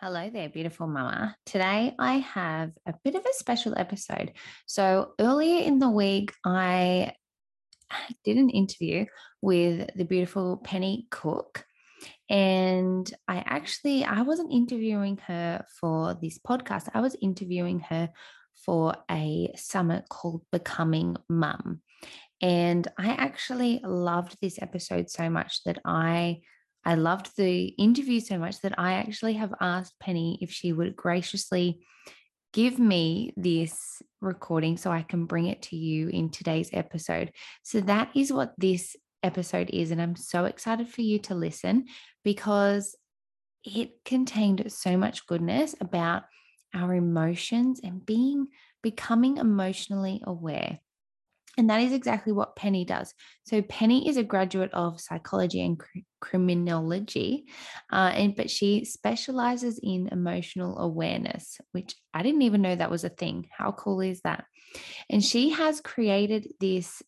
Hello there, beautiful mama. Today I have a bit of a special episode. So, earlier in the week, I did an interview with the beautiful Penny Cook. And I actually I wasn't interviewing her for this podcast. I was interviewing her for a summit called Becoming Mum. And I actually loved this episode so much that I I loved the interview so much that I actually have asked Penny if she would graciously give me this recording so I can bring it to you in today's episode. So that is what this episode is. And I'm so excited for you to listen because it contained so much goodness about our emotions and being becoming emotionally aware. And that is exactly what Penny does. So Penny is a graduate of psychology and cr- criminology, uh, and but she specializes in emotional awareness, which I didn't even know that was a thing. How cool is that? And she has created this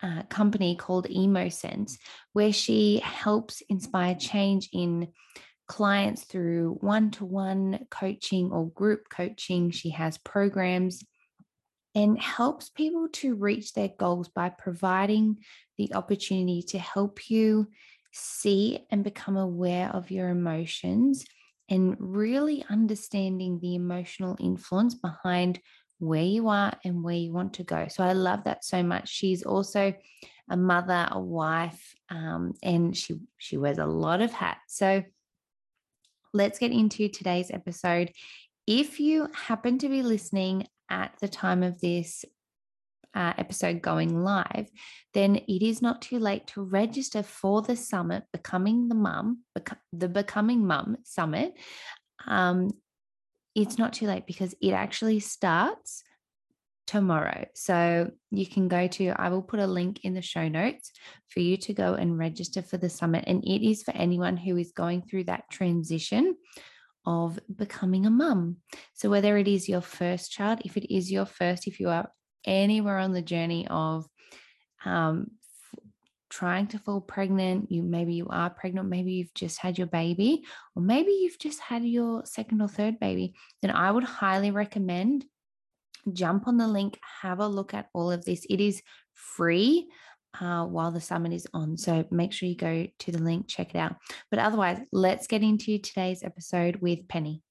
uh, company called EmoSense, where she helps inspire change in clients through one to one coaching or group coaching. She has programs and helps people to reach their goals by providing the opportunity to help you see and become aware of your emotions and really understanding the emotional influence behind where you are and where you want to go. So I love that so much. She's also a mother, a wife, um, and she she wears a lot of hats. So let's get into today's episode. If you happen to be listening at the time of this uh, episode going live, then it is not too late to register for the summit, Becoming the Mum, Bec- the Becoming Mum Summit. Um, it's not too late because it actually starts tomorrow. So you can go to, I will put a link in the show notes for you to go and register for the summit. And it is for anyone who is going through that transition of becoming a mum. So, whether it is your first child, if it is your first, if you are anywhere on the journey of um, f- trying to fall pregnant, you maybe you are pregnant, maybe you've just had your baby, or maybe you've just had your second or third baby, then I would highly recommend jump on the link, have a look at all of this. It is free uh, while the summit is on. So make sure you go to the link, check it out. But otherwise, let's get into today's episode with Penny.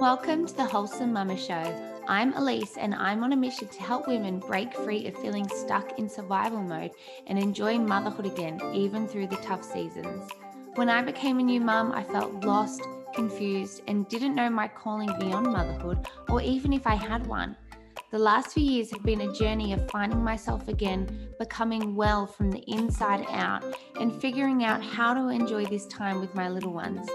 Welcome to the Wholesome Mama Show. I'm Elise, and I'm on a mission to help women break free of feeling stuck in survival mode and enjoy motherhood again, even through the tough seasons. When I became a new mum, I felt lost confused, and didn't know my calling beyond motherhood, or even if I had one. The last few years have been a journey of finding myself again, becoming well from the inside out, and figuring out how to enjoy this time with my little ones.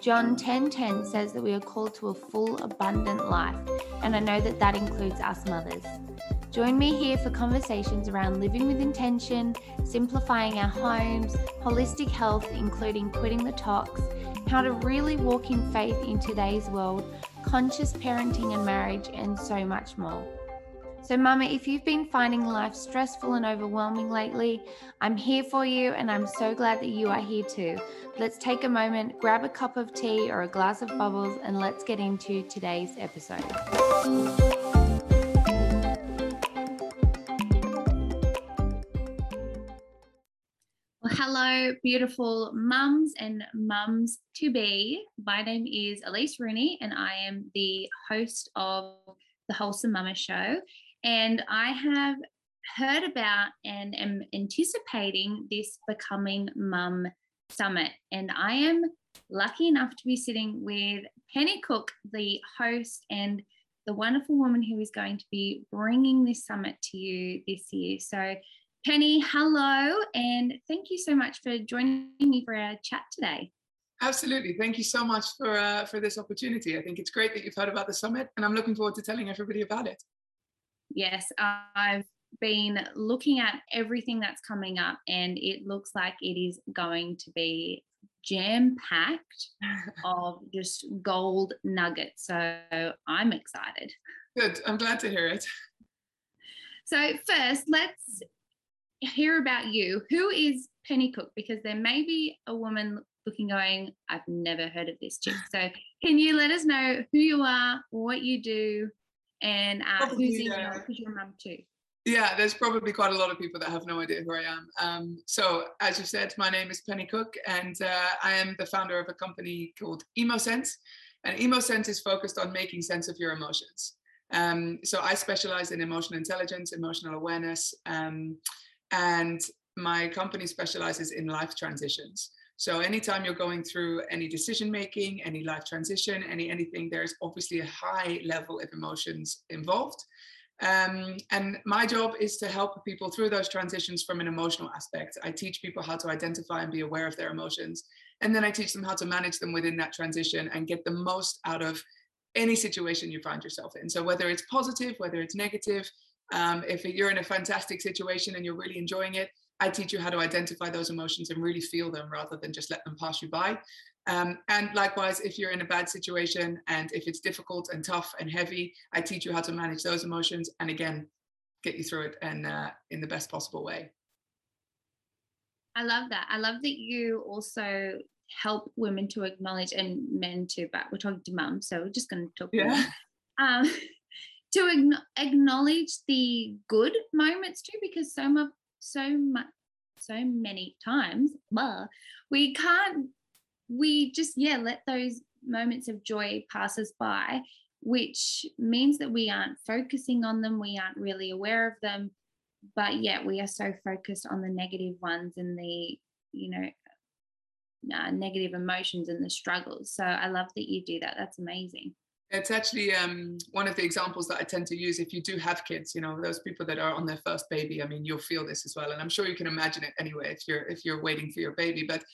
John 10:10 says that we are called to a full abundant life, and I know that that includes us mothers. Join me here for conversations around living with intention, simplifying our homes, holistic health including quitting the tox, how to really walk in faith in today's world, conscious parenting and marriage, and so much more. So, Mama, if you've been finding life stressful and overwhelming lately, I'm here for you and I'm so glad that you are here too. Let's take a moment, grab a cup of tea or a glass of bubbles, and let's get into today's episode. Hello, beautiful mums and mums to be. My name is Elise Rooney, and I am the host of the Wholesome Mama Show. And I have heard about and am anticipating this Becoming Mum Summit. And I am lucky enough to be sitting with Penny Cook, the host and the wonderful woman who is going to be bringing this summit to you this year. So, Penny, hello, and thank you so much for joining me for our chat today. Absolutely. Thank you so much for uh, for this opportunity. I think it's great that you've heard about the summit, and I'm looking forward to telling everybody about it. Yes, I've been looking at everything that's coming up, and it looks like it is going to be jam packed of just gold nuggets. So I'm excited. Good. I'm glad to hear it. So, first, let's hear about you. Who is Penny Cook? Because there may be a woman looking, going, I've never heard of this chick. So can you let us know who you are, what you do, and uh, who's in your, who's your mum too? Yeah, there's probably quite a lot of people that have no idea who I am. Um, so, as you said, my name is Penny Cook, and uh, I am the founder of a company called EmoSense. And EmoSense is focused on making sense of your emotions. Um, so, I specialize in emotional intelligence, emotional awareness, um, and my company specializes in life transitions. So anytime you're going through any decision making, any life transition, any anything, there's obviously a high level of emotions involved. Um, and my job is to help people through those transitions from an emotional aspect. I teach people how to identify and be aware of their emotions. And then I teach them how to manage them within that transition and get the most out of any situation you find yourself in. So whether it's positive, whether it's negative, um, if you're in a fantastic situation and you're really enjoying it, I teach you how to identify those emotions and really feel them rather than just let them pass you by. Um, and likewise, if you're in a bad situation and if it's difficult and tough and heavy, I teach you how to manage those emotions and again, get you through it and uh, in the best possible way. I love that. I love that you also help women to acknowledge and men too, but we're talking to mum, so we're just going to talk. Yeah. Um, to acknowledge the good moments too, because so much so much so many times blah, we can't we just yeah let those moments of joy pass us by which means that we aren't focusing on them we aren't really aware of them but yet we are so focused on the negative ones and the you know uh, negative emotions and the struggles. So i love that you do that that's amazing it's actually um, one of the examples that I tend to use if you do have kids. You know, those people that are on their first baby. I mean, you'll feel this as well, and I'm sure you can imagine it anyway if you're if you're waiting for your baby. But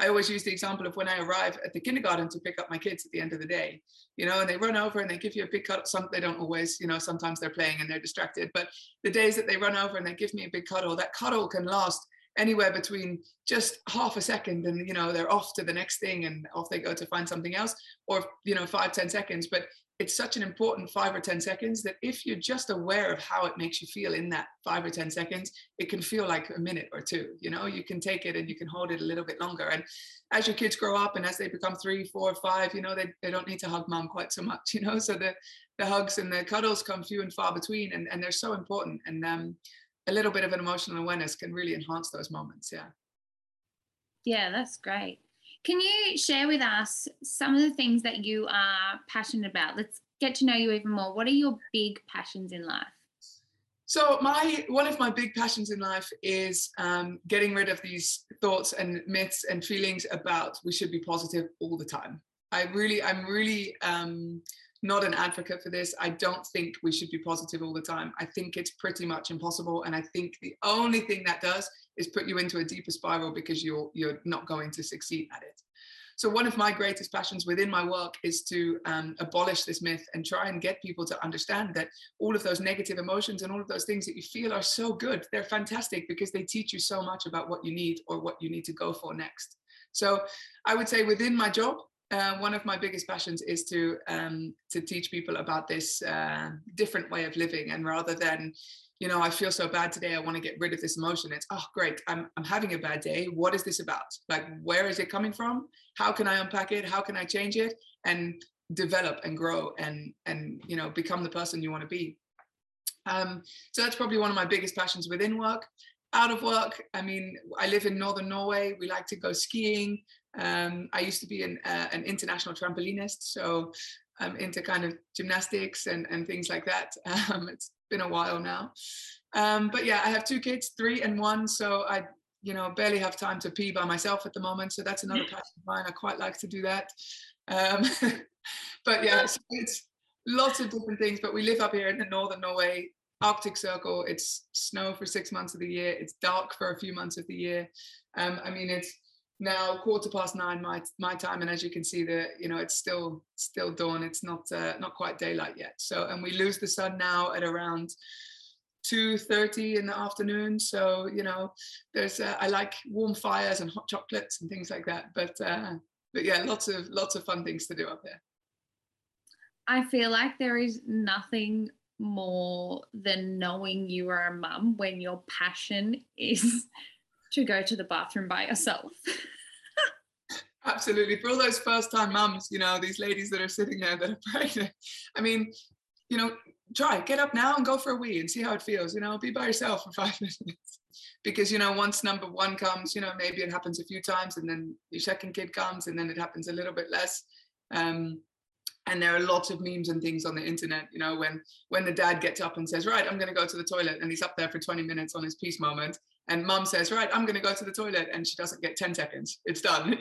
I always use the example of when I arrive at the kindergarten to pick up my kids at the end of the day, you know, and they run over and they give you a big cuddle. Some they don't always, you know, sometimes they're playing and they're distracted. But the days that they run over and they give me a big cuddle, that cuddle can last anywhere between just half a second and you know they're off to the next thing and off they go to find something else or you know five ten seconds. But it's such an important five or ten seconds that if you're just aware of how it makes you feel in that five or ten seconds it can feel like a minute or two you know? You can take it and you can hold it a little bit longer. And as your kids grow up and as they become three four five you know they, they don't need to hug mom quite so much you know? So the the hugs and the cuddles come few and far between and, and they're so important. And um a little bit of an emotional awareness can really enhance those moments. Yeah. Yeah, that's great. Can you share with us some of the things that you are passionate about? Let's get to know you even more. What are your big passions in life? So my one of my big passions in life is um, getting rid of these thoughts and myths and feelings about we should be positive all the time. I really, I'm really um, not an advocate for this. I don't think we should be positive all the time. I think it's pretty much impossible. And I think the only thing that does is put you into a deeper spiral because you're you're not going to succeed at it. So one of my greatest passions within my work is to um, abolish this myth and try and get people to understand that all of those negative emotions and all of those things that you feel are so good. They're fantastic because they teach you so much about what you need or what you need to go for next. So I would say within my job, uh, one of my biggest passions is to um, to teach people about this uh, different way of living, and rather than, you know, I feel so bad today, I want to get rid of this emotion. It's oh great, I'm I'm having a bad day. What is this about? Like, where is it coming from? How can I unpack it? How can I change it? And develop and grow and and you know become the person you want to be. Um, so that's probably one of my biggest passions within work out of work, I mean, I live in northern Norway. We like to go skiing. Um, I used to be an, uh, an international trampolinist, so I'm into kind of gymnastics and, and things like that. Um, it's been a while now. Um, but yeah, I have two kids, three and one, so I, you know, barely have time to pee by myself at the moment. So that's another passion of mine. I quite like to do that. Um, but yeah, so it's lots of different things. But we live up here in the northern Norway, Arctic Circle. It's snow for six months of the year. It's dark for a few months of the year. Um, I mean, it's now quarter past nine my my time, and as you can see, the you know it's still still dawn. It's not uh, not quite daylight yet. So, and we lose the sun now at around. 2.30 in the afternoon so you know there's uh, i like warm fires and hot chocolates and things like that but uh but yeah lots of lots of fun things to do up there i feel like there is nothing more than knowing you are a mum when your passion is to go to the bathroom by yourself. Absolutely. For all those first time mums, you know, these ladies that are sitting there that are pregnant, I mean, you know, try, get up now and go for a wee and see how it feels. You know, be by yourself for five minutes. Because, you know, once number one comes, you know, maybe it happens a few times and then your second kid comes and then it happens a little bit less. Um, and there are lots of memes and things on the internet you know when when the dad gets up and says right i'm going to go to the toilet and he's up there for 20 minutes on his peace moment and mom says right i'm going to go to the toilet and she doesn't get 10 seconds it's done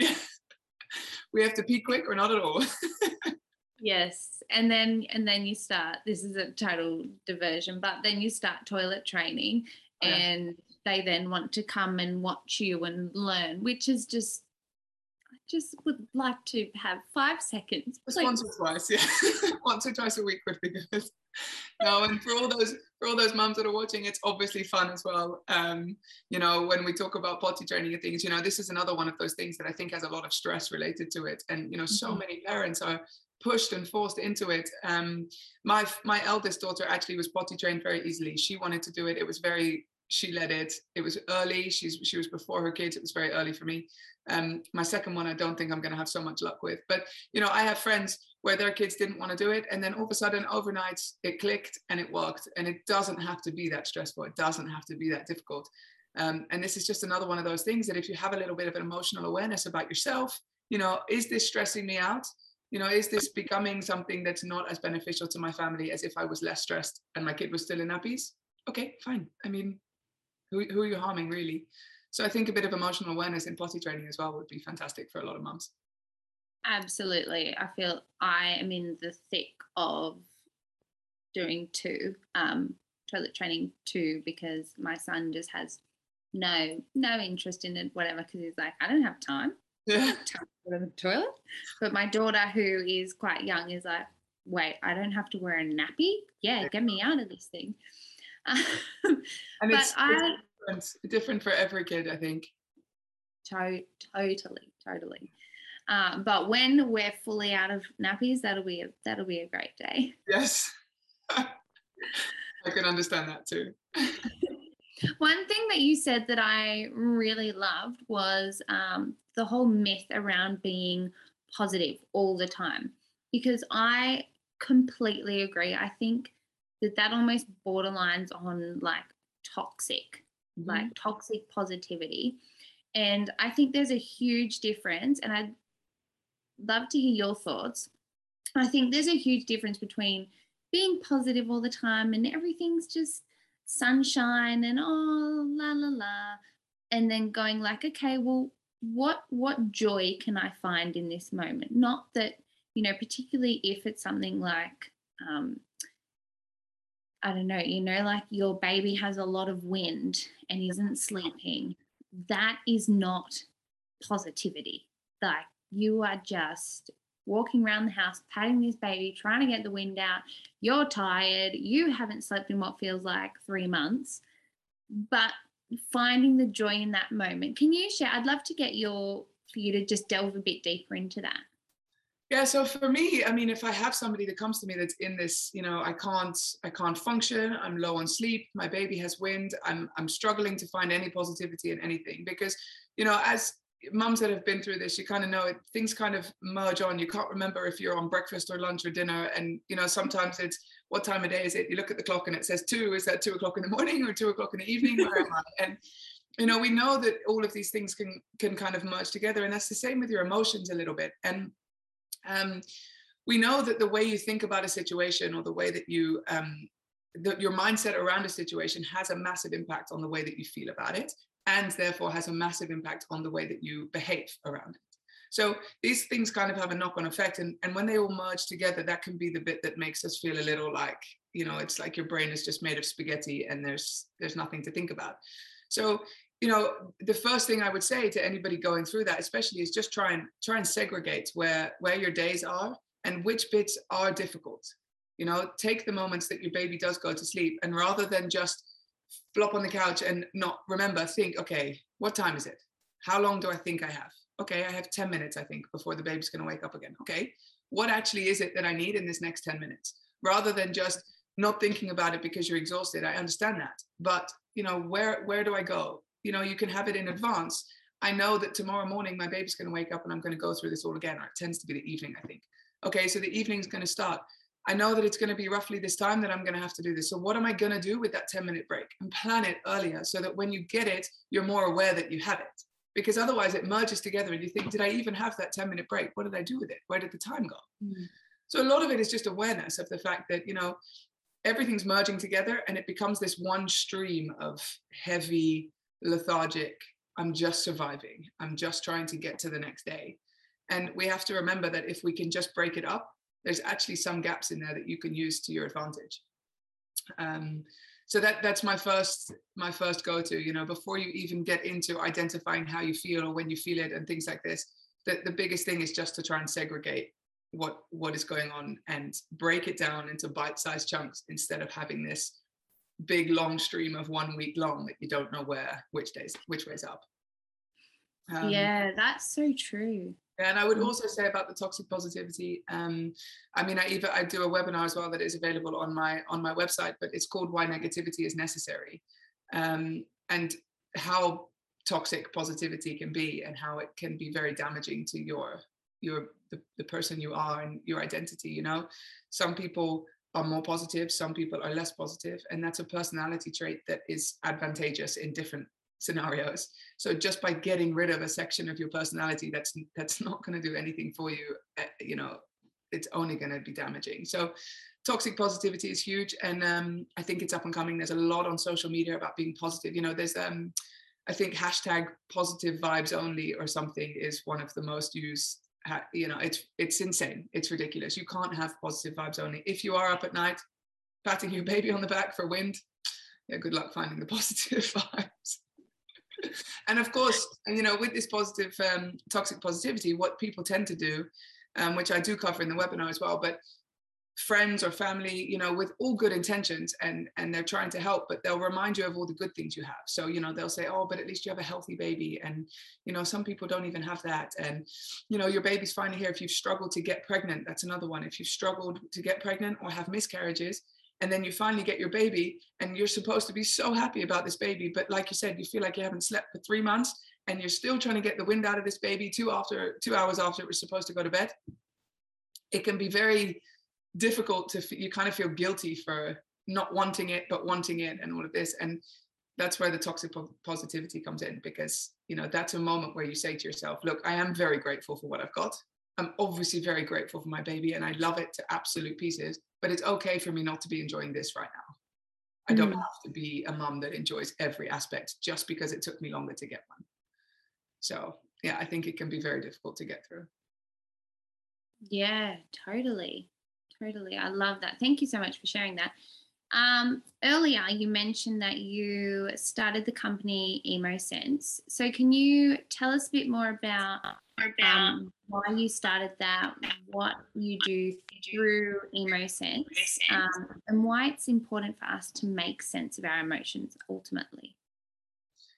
we have to pee quick or not at all yes and then and then you start this is a total diversion but then you start toilet training oh, and they then want to come and watch you and learn which is just I just would like to have five seconds. Just once or twice, yeah. once or twice a week would be good. no, and for all those for all those mums that are watching, it's obviously fun as well. Um, you know, when we talk about potty training and things, you know, this is another one of those things that I think has a lot of stress related to it. And you know, so mm-hmm. many parents are pushed and forced into it. Um, my my eldest daughter actually was potty trained very easily. She wanted to do it. It was very she led it. It was early. She's she was before her kids. It was very early for me. Um, my second one, I don't think I'm going to have so much luck with. But you know, I have friends where their kids didn't want to do it, and then all of a sudden, overnight, it clicked and it worked. And it doesn't have to be that stressful. It doesn't have to be that difficult. Um, and this is just another one of those things that if you have a little bit of an emotional awareness about yourself, you know, is this stressing me out? You know, is this becoming something that's not as beneficial to my family as if I was less stressed and my kid was still in nappies? Okay, fine. I mean, who, who are you harming really? So I think a bit of emotional awareness in potty training as well would be fantastic for a lot of mums. Absolutely. I feel I am in the thick of doing two, um, toilet training two, because my son just has no no interest in it, whatever, because he's like, I don't have time. Yeah. Time to go to the toilet. But my daughter, who is quite young, is like, wait, I don't have to wear a nappy? Yeah, get me out of this thing. and but it's, I, different, different for every kid, I think. To- totally, totally. Um, but when we're fully out of nappies, that'll be a, that'll be a great day. Yes, I can understand that too. One thing that you said that I really loved was um, the whole myth around being positive all the time, because I completely agree. I think that that almost borderlines on like toxic, mm-hmm. like toxic positivity. And I think there's a huge difference, and I'd love to hear your thoughts. I think there's a huge difference between being positive all the time and everything's just sunshine and oh la la la and then going like okay well what what joy can i find in this moment not that you know particularly if it's something like um, I don't know, you know, like your baby has a lot of wind and isn't sleeping. That is not positivity. Like you are just walking around the house, patting this baby, trying to get the wind out. You're tired. You haven't slept in what feels like three months, but finding the joy in that moment. Can you share? I'd love to get your, for you to just delve a bit deeper into that. Yeah, so for me, I mean, if I have somebody that comes to me that's in this, you know, I can't, I can't function. I'm low on sleep. My baby has wind. I'm, I'm struggling to find any positivity in anything because, you know, as mums that have been through this, you kind of know it. Things kind of merge on. You can't remember if you're on breakfast or lunch or dinner, and you know, sometimes it's what time of day is it? You look at the clock and it says two. Is that two o'clock in the morning or two o'clock in the evening? Where am I? And you know, we know that all of these things can can kind of merge together, and that's the same with your emotions a little bit. And um, we know that the way you think about a situation or the way that you um, your mindset around a situation has a massive impact on the way that you feel about it and therefore has a massive impact on the way that you behave around it. So these things kind of have a knock-on effect and, and when they all merge together that can be the bit that makes us feel a little like you know it's like your brain is just made of spaghetti and there's there's nothing to think about. So you know the first thing i would say to anybody going through that especially is just try and try and segregate where where your days are and which bits are difficult. You know take the moments that your baby does go to sleep and rather than just flop on the couch and not remember think okay what time is it how long do i think i have okay i have 10 minutes i think before the baby's going to wake up again okay what actually is it that i need in this next 10 minutes rather than just not thinking about it because you're exhausted. I understand that. But, you know, where where do I go? You know, you can have it in advance. I know that tomorrow morning my baby's going to wake up and I'm going to go through this all again. Or it tends to be the evening, I think. Okay, so the evening's going to start. I know that it's going to be roughly this time that I'm going to have to do this. So what am I going to do with that 10 minute break? And plan it earlier so that when you get it, you're more aware that you have it. Because otherwise it merges together and you think, did I even have that 10 minute break? What did I do with it? Where did the time go? Mm. So a lot of it is just awareness of the fact that, you know, everything's merging together and it becomes this one stream of heavy, lethargic, I'm just surviving. I'm just trying to get to the next day. And we have to remember that if we can just break it up, there's actually some gaps in there that you can use to your advantage. Um, so that that's my first my first go to. You know, before you even get into identifying how you feel or when you feel it and things like this, the, the biggest thing is just to try and segregate what what is going on and break it down into bite-sized chunks instead of having this big long stream of one week long that you don't know where which days which ways up um, yeah that's so true and I would mm. also say about the toxic positivity. Um, I mean, I even I do a webinar as well that is available on my on my website, but it's called "Why Negativity Is Necessary," um, and how toxic positivity can be, and how it can be very damaging to your your the, the person you are and your identity. You know, some people are more positive, some people are less positive, and that's a personality trait that is advantageous in different scenarios. So just by getting rid of a section of your personality, that's that's not going to do anything for you. Eh, you know, it's only going to be damaging. So toxic positivity is huge, and um, I think it's up and coming. There's a lot on social media about being positive. You know, there's um, I think hashtag positive vibes only or something is one of the most used. You know, it's it's insane. It's ridiculous. You can't have positive vibes only. If you are up at night, patting your baby on the back for wind, yeah, good luck finding the positive vibes and of course, you know, with this positive um, toxic positivity, what people tend to do, um, which I do cover in the webinar as well, but friends or family, you know, with all good intentions and and they're trying to help, but they'll remind you of all the good things you have. So, you know, they'll say, oh, but at least you have a healthy baby. And, you know, some people don't even have that. And, you know, your baby's finally here. If you've struggled to get pregnant, that's another one. If you've struggled to get pregnant or have miscarriages, and then you finally get your baby and you're supposed to be so happy about this baby but like you said you feel like you haven't slept for three months and you're still trying to get the wind out of this baby two after two hours after it was supposed to go to bed. It can be very difficult to you kind of feel guilty for not wanting it but wanting it and all of this and that's where the toxic positivity comes in because you know that's a moment where you say to yourself look i am very grateful for what i've got. I'm obviously very grateful for my baby and i love it to absolute pieces but it's okay for me not to be enjoying this right now. I don't mm. have to be a mom that enjoys every aspect just because it took me longer to get one. So, yeah, I think it can be very difficult to get through. Yeah, totally. Totally. I love that. Thank you so much for sharing that. Um, earlier, you mentioned that you started the company EmoSense. So, can you tell us a bit more about um, why you started that, what you do through EmoSense, um, and why it's important for us to make sense of our emotions ultimately?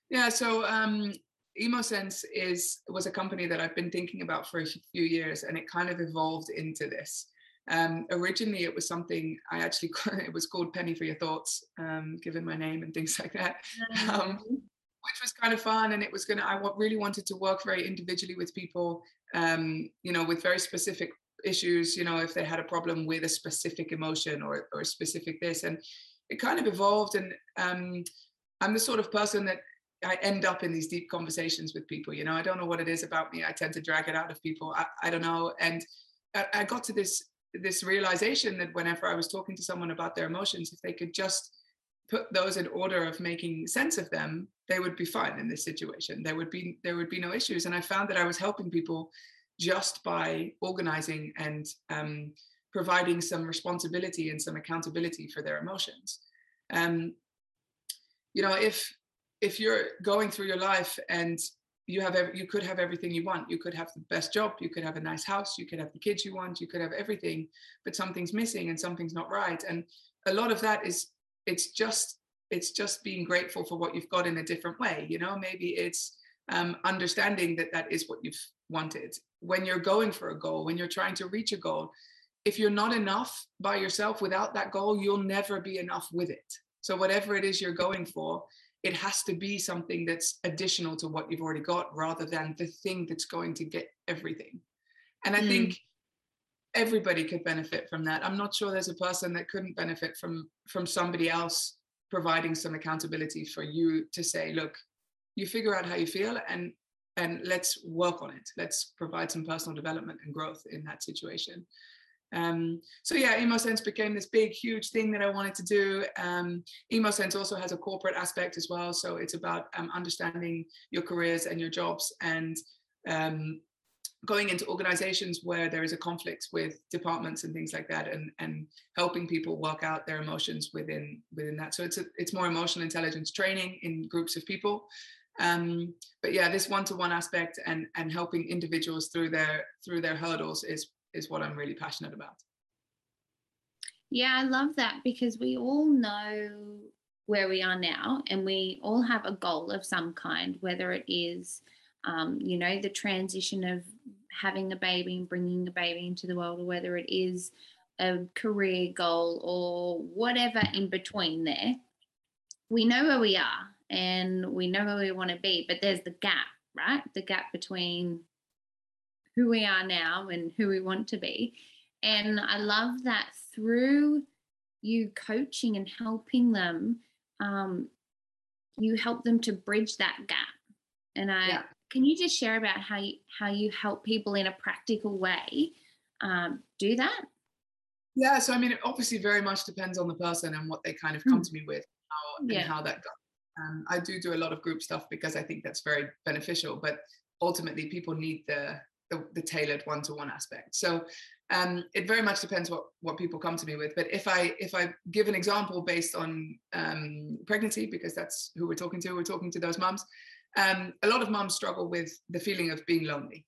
Yeah, so um, EmoSense is was a company that I've been thinking about for a few years, and it kind of evolved into this. Um, originally, it was something I actually it was called Penny for Your Thoughts, um, given my name and things like that, um, which was kind of fun. And it was gonna I really wanted to work very individually with people, um, you know, with very specific issues. You know, if they had a problem with a specific emotion or or a specific this, and it kind of evolved. And um, I'm the sort of person that I end up in these deep conversations with people. You know, I don't know what it is about me. I tend to drag it out of people. I, I don't know. And I, I got to this this realization that whenever I was talking to someone about their emotions, if they could just put those in order of making sense of them, they would be fine in this situation. There would be there would be no issues. And I found that I was helping people just by organizing and um, providing some responsibility and some accountability for their emotions. Um, you know, if if you're going through your life and you have every, you could have everything you want you could have the best job you could have a nice house you could have the kids you want you could have everything but something's missing and something's not right and a lot of that is it's just it's just being grateful for what you've got in a different way you know maybe it's um, understanding that that is what you've wanted when you're going for a goal when you're trying to reach a goal if you're not enough by yourself without that goal, you'll never be enough with it. So whatever it is you're going for, it has to be something that's additional to what you've already got rather than the thing that's going to get everything. And I mm. think everybody could benefit from that. I'm not sure there's a person that couldn't benefit from from somebody else providing some accountability for you to say, look, you figure out how you feel and and let's work on it. Let's provide some personal development and growth in that situation. Um, so yeah, EmoSense became this big, huge thing that I wanted to do. Um, EmoSense also has a corporate aspect as well. So it's about um, understanding your careers and your jobs and um, going into organizations where there is a conflict with departments and things like that and, and helping people work out their emotions within within that. So it's a, it's more emotional intelligence training in groups of people. Um, but yeah, this one-to-one aspect and and helping individuals through their through their hurdles is is what I'm really passionate about. Yeah, I love that because we all know where we are now and we all have a goal of some kind, whether it is, um, you know, the transition of having a baby and bringing a baby into the world, or whether it is a career goal or whatever in between there. We know where we are and we know where we want to be, but there's the gap, right? The gap between who we are now and who we want to be. And I love that through you coaching and helping them, um, you help them to bridge that gap. And I yeah. Can you just share about how you how you help people in a practical way um, do that? Yeah, so I mean, it obviously very much depends on the person and what they kind of come mm. to me with, how, and yeah. how that goes. Um, I do do a lot of group stuff because I think that's very beneficial. But ultimately, people need the the, the tailored one-to-one aspect. So um, it very much depends what what people come to me with. But if I if I give an example based on um, pregnancy, because that's who we're talking to, we're talking to those moms. Um, a lot of moms struggle with the feeling of being lonely.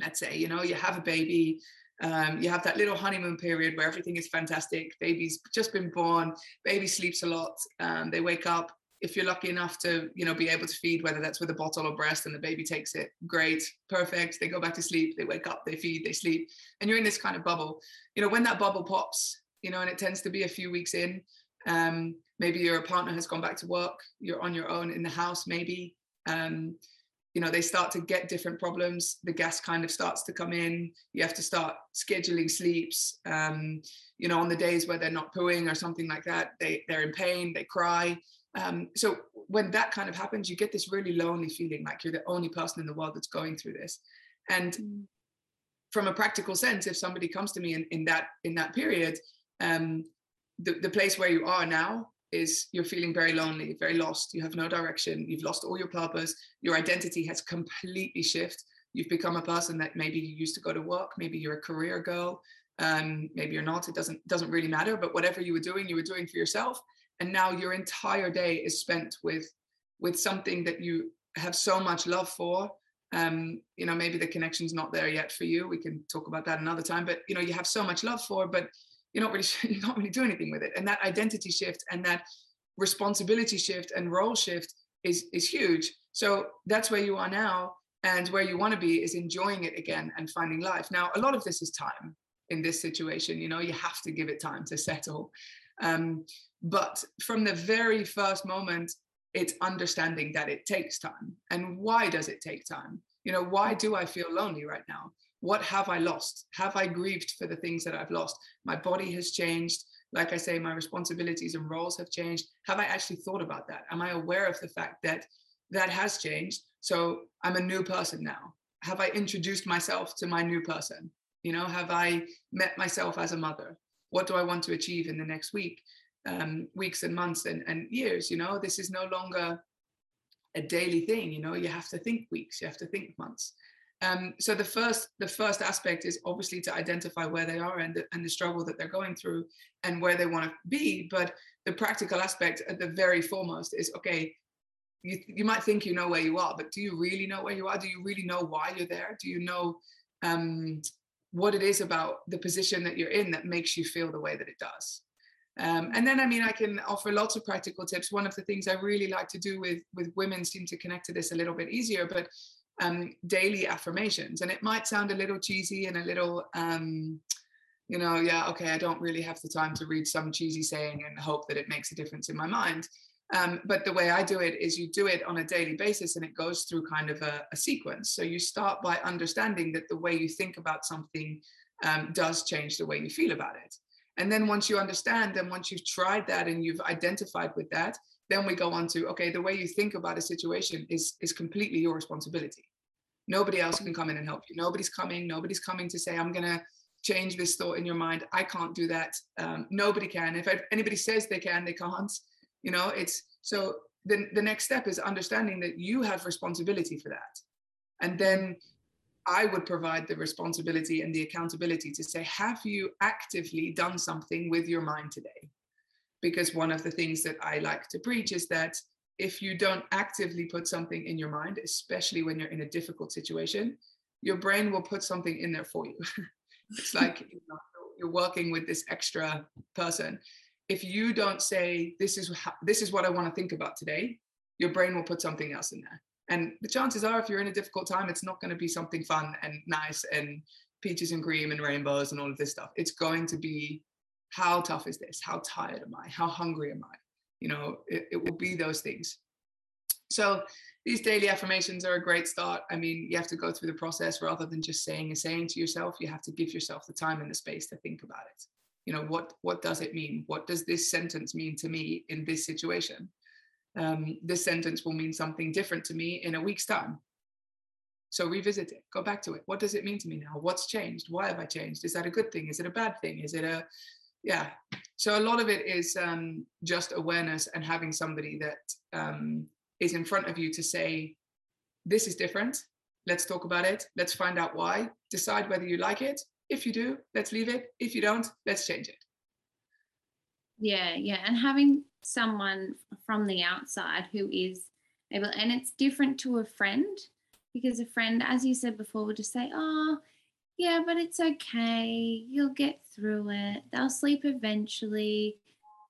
Let's say you know you have a baby, um, you have that little honeymoon period where everything is fantastic. Baby's just been born. Baby sleeps a lot. Um, they wake up if you're lucky enough to you know be able to feed whether that's with a bottle or breast and the baby takes it great perfect they go back to sleep they wake up they feed they sleep and you're in this kind of bubble you know when that bubble pops you know and it tends to be a few weeks in um, maybe your partner has gone back to work you're on your own in the house maybe um, you know they start to get different problems the gas kind of starts to come in you have to start scheduling sleeps um, you know on the days where they're not pooing or something like that they they're in pain they cry um, so when that kind of happens, you get this really lonely feeling like you're the only person in the world that's going through this. And mm. from a practical sense, if somebody comes to me in, in that in that period, um, the, the place where you are now is you're feeling very lonely, very lost. You have no direction. You've lost all your purpose. Your identity has completely shifted. You've become a person that maybe you used to go to work. Maybe you're a career girl. Um, maybe you're not. It doesn't doesn't really matter. But whatever you were doing, you were doing for yourself and now your entire day is spent with with something that you have so much love for um, you know maybe the connection's not there yet for you we can talk about that another time but you know you have so much love for but you're not really you're not really doing anything with it and that identity shift and that responsibility shift and role shift is is huge so that's where you are now and where you want to be is enjoying it again and finding life now a lot of this is time in this situation you know you have to give it time to settle um, but from the very first moment, it's understanding that it takes time. And why does it take time? You know, why do I feel lonely right now? What have I lost? Have I grieved for the things that I've lost? My body has changed. Like I say, my responsibilities and roles have changed. Have I actually thought about that? Am I aware of the fact that that has changed? So I'm a new person now. Have I introduced myself to my new person? You know, have I met myself as a mother? What do I want to achieve in the next week? um, weeks and months and, and years you know this is no longer a daily thing you know you have to think weeks you have to think months um, so the first the first aspect is obviously to identify where they are and the, and the struggle that they're going through and where they want to be. But the practical aspect at the very foremost is okay you, you might think you know where you are but do you really know where you are? Do you really know why you're there? Do you know um, what it is about the position that you're in that makes you feel the way that it does? Um, and then, I mean, I can offer lots of practical tips. One of the things I really like to do with with women seem to connect to this a little bit easier, but um, daily affirmations. And it might sound a little cheesy and a little um, you know, yeah, okay, I don't really have the time to read some cheesy saying and hope that it makes a difference in my mind. Um, but the way I do it is you do it on a daily basis and it goes through kind of a, a sequence. So you start by understanding that the way you think about something um, does change the way you feel about it. And then once you understand and once you've tried that and you've identified with that, then we go on to okay, the way you think about a situation is is completely your responsibility. Nobody else can come in and help you. Nobody's coming. Nobody's coming to say, I'm gonna change this thought in your mind. I can't do that. Um, nobody can. If anybody says they can, they can't. You know, it's so the, the next step is understanding that you have responsibility for that. And then I would provide the responsibility and the accountability to say, have you actively done something with your mind today? Because one of the things that I like to preach is that if you don't actively put something in your mind, especially when you're in a difficult situation, your brain will put something in there for you. it's like you're working with this extra person. If you don't say this is how, this is what I want to think about today, your brain will put something else in there. And the chances are, if you're in a difficult time, it's not going to be something fun and nice and peaches and cream and rainbows and all of this stuff. It's going to be how tough is this? How tired am I? How hungry am I? You know, it, it will be those things. So these daily affirmations are a great start. I mean, you have to go through the process rather than just saying a saying to yourself. You have to give yourself the time and the space to think about it. You know, what what does it mean? What does this sentence mean to me in this situation? Um, this sentence will mean something different to me in a week's time. So revisit it, go back to it. What does it mean to me now? What's changed? Why have I changed? Is that a good thing? Is it a bad thing? Is it a, yeah. So a lot of it is um, just awareness and having somebody that um, is in front of you to say, this is different. Let's talk about it. Let's find out why. Decide whether you like it. If you do, let's leave it. If you don't, let's change it. Yeah, yeah. And having someone from the outside who is able, and it's different to a friend because a friend, as you said before, will just say, oh, yeah, but it's okay. You'll get through it. They'll sleep eventually.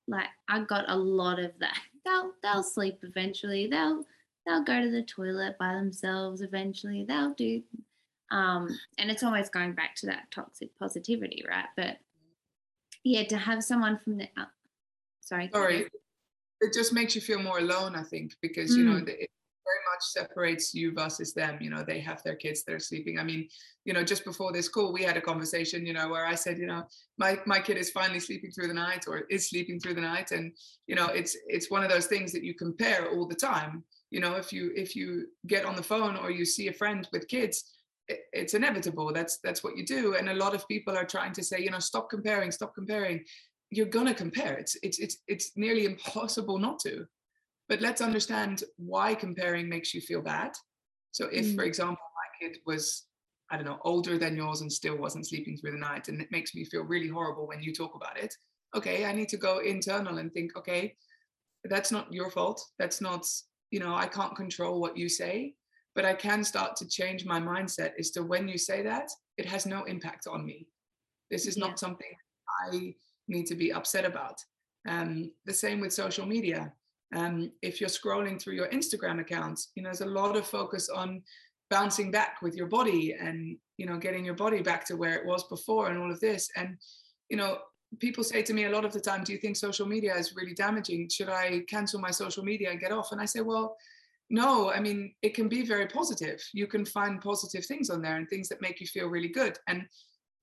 Like I got a lot of that. They'll they'll sleep eventually. They'll they'll go to the toilet by themselves eventually. They'll do um and it's always going back to that toxic positivity, right? But yeah, to have someone from the sorry. Sorry. It just makes you feel more alone, I think, because you know mm. Very much separates you versus them. You know, they have their kids that are sleeping. I mean, you know, just before this call, we had a conversation, you know, where I said, you know, my my kid is finally sleeping through the night or is sleeping through the night. And, you know, it's it's one of those things that you compare all the time. You know, if you if you get on the phone or you see a friend with kids, it's inevitable that's that's what you do and a lot of people are trying to say you know stop comparing stop comparing you're to compare. It's it's it's it's nearly impossible not to. But let's understand why comparing makes you feel bad. So if, mm. for example, my kid was I don't know older than yours and still wasn't sleeping through the night, and it makes me feel really horrible when you talk about it. Okay, I need to go internal and think. Okay, that's not your fault. That's not you know I can't control what you say, but I can start to change my mindset as to when you say that it has no impact on me. This is yeah. not something I need to be upset about. Um, the same with social media. Um, if you're scrolling through your Instagram accounts, you know, there's a lot of focus on bouncing back with your body and, you know, getting your body back to where it was before and all of this. And, you know, people say to me a lot of the time, do you think social media is really damaging? Should I cancel my social media and get off? And I say, well, no, I mean, it can be very positive. You can find positive things on there and things that make you feel really good. And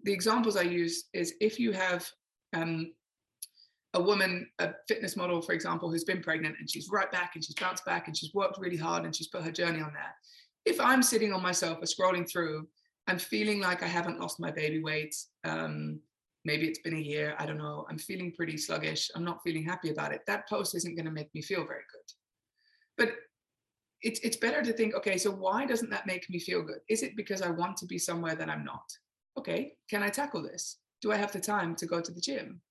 the examples I use is if you have um, a woman, a fitness model, for example, who's been pregnant and she's right back and she's bounced back and she's worked really hard and she's put her journey on there. If I'm sitting on my sofa scrolling through, I'm feeling like I haven't lost my baby weight. Um, maybe it's been a year. I don't know. I'm feeling pretty sluggish. I'm not feeling happy about it. That post isn't going to make me feel very good. But it's it's better to think, okay, so why doesn't that make me feel good? Is it because I want to be somewhere that I'm not? Okay, can I tackle this? do i have the time to go to the gym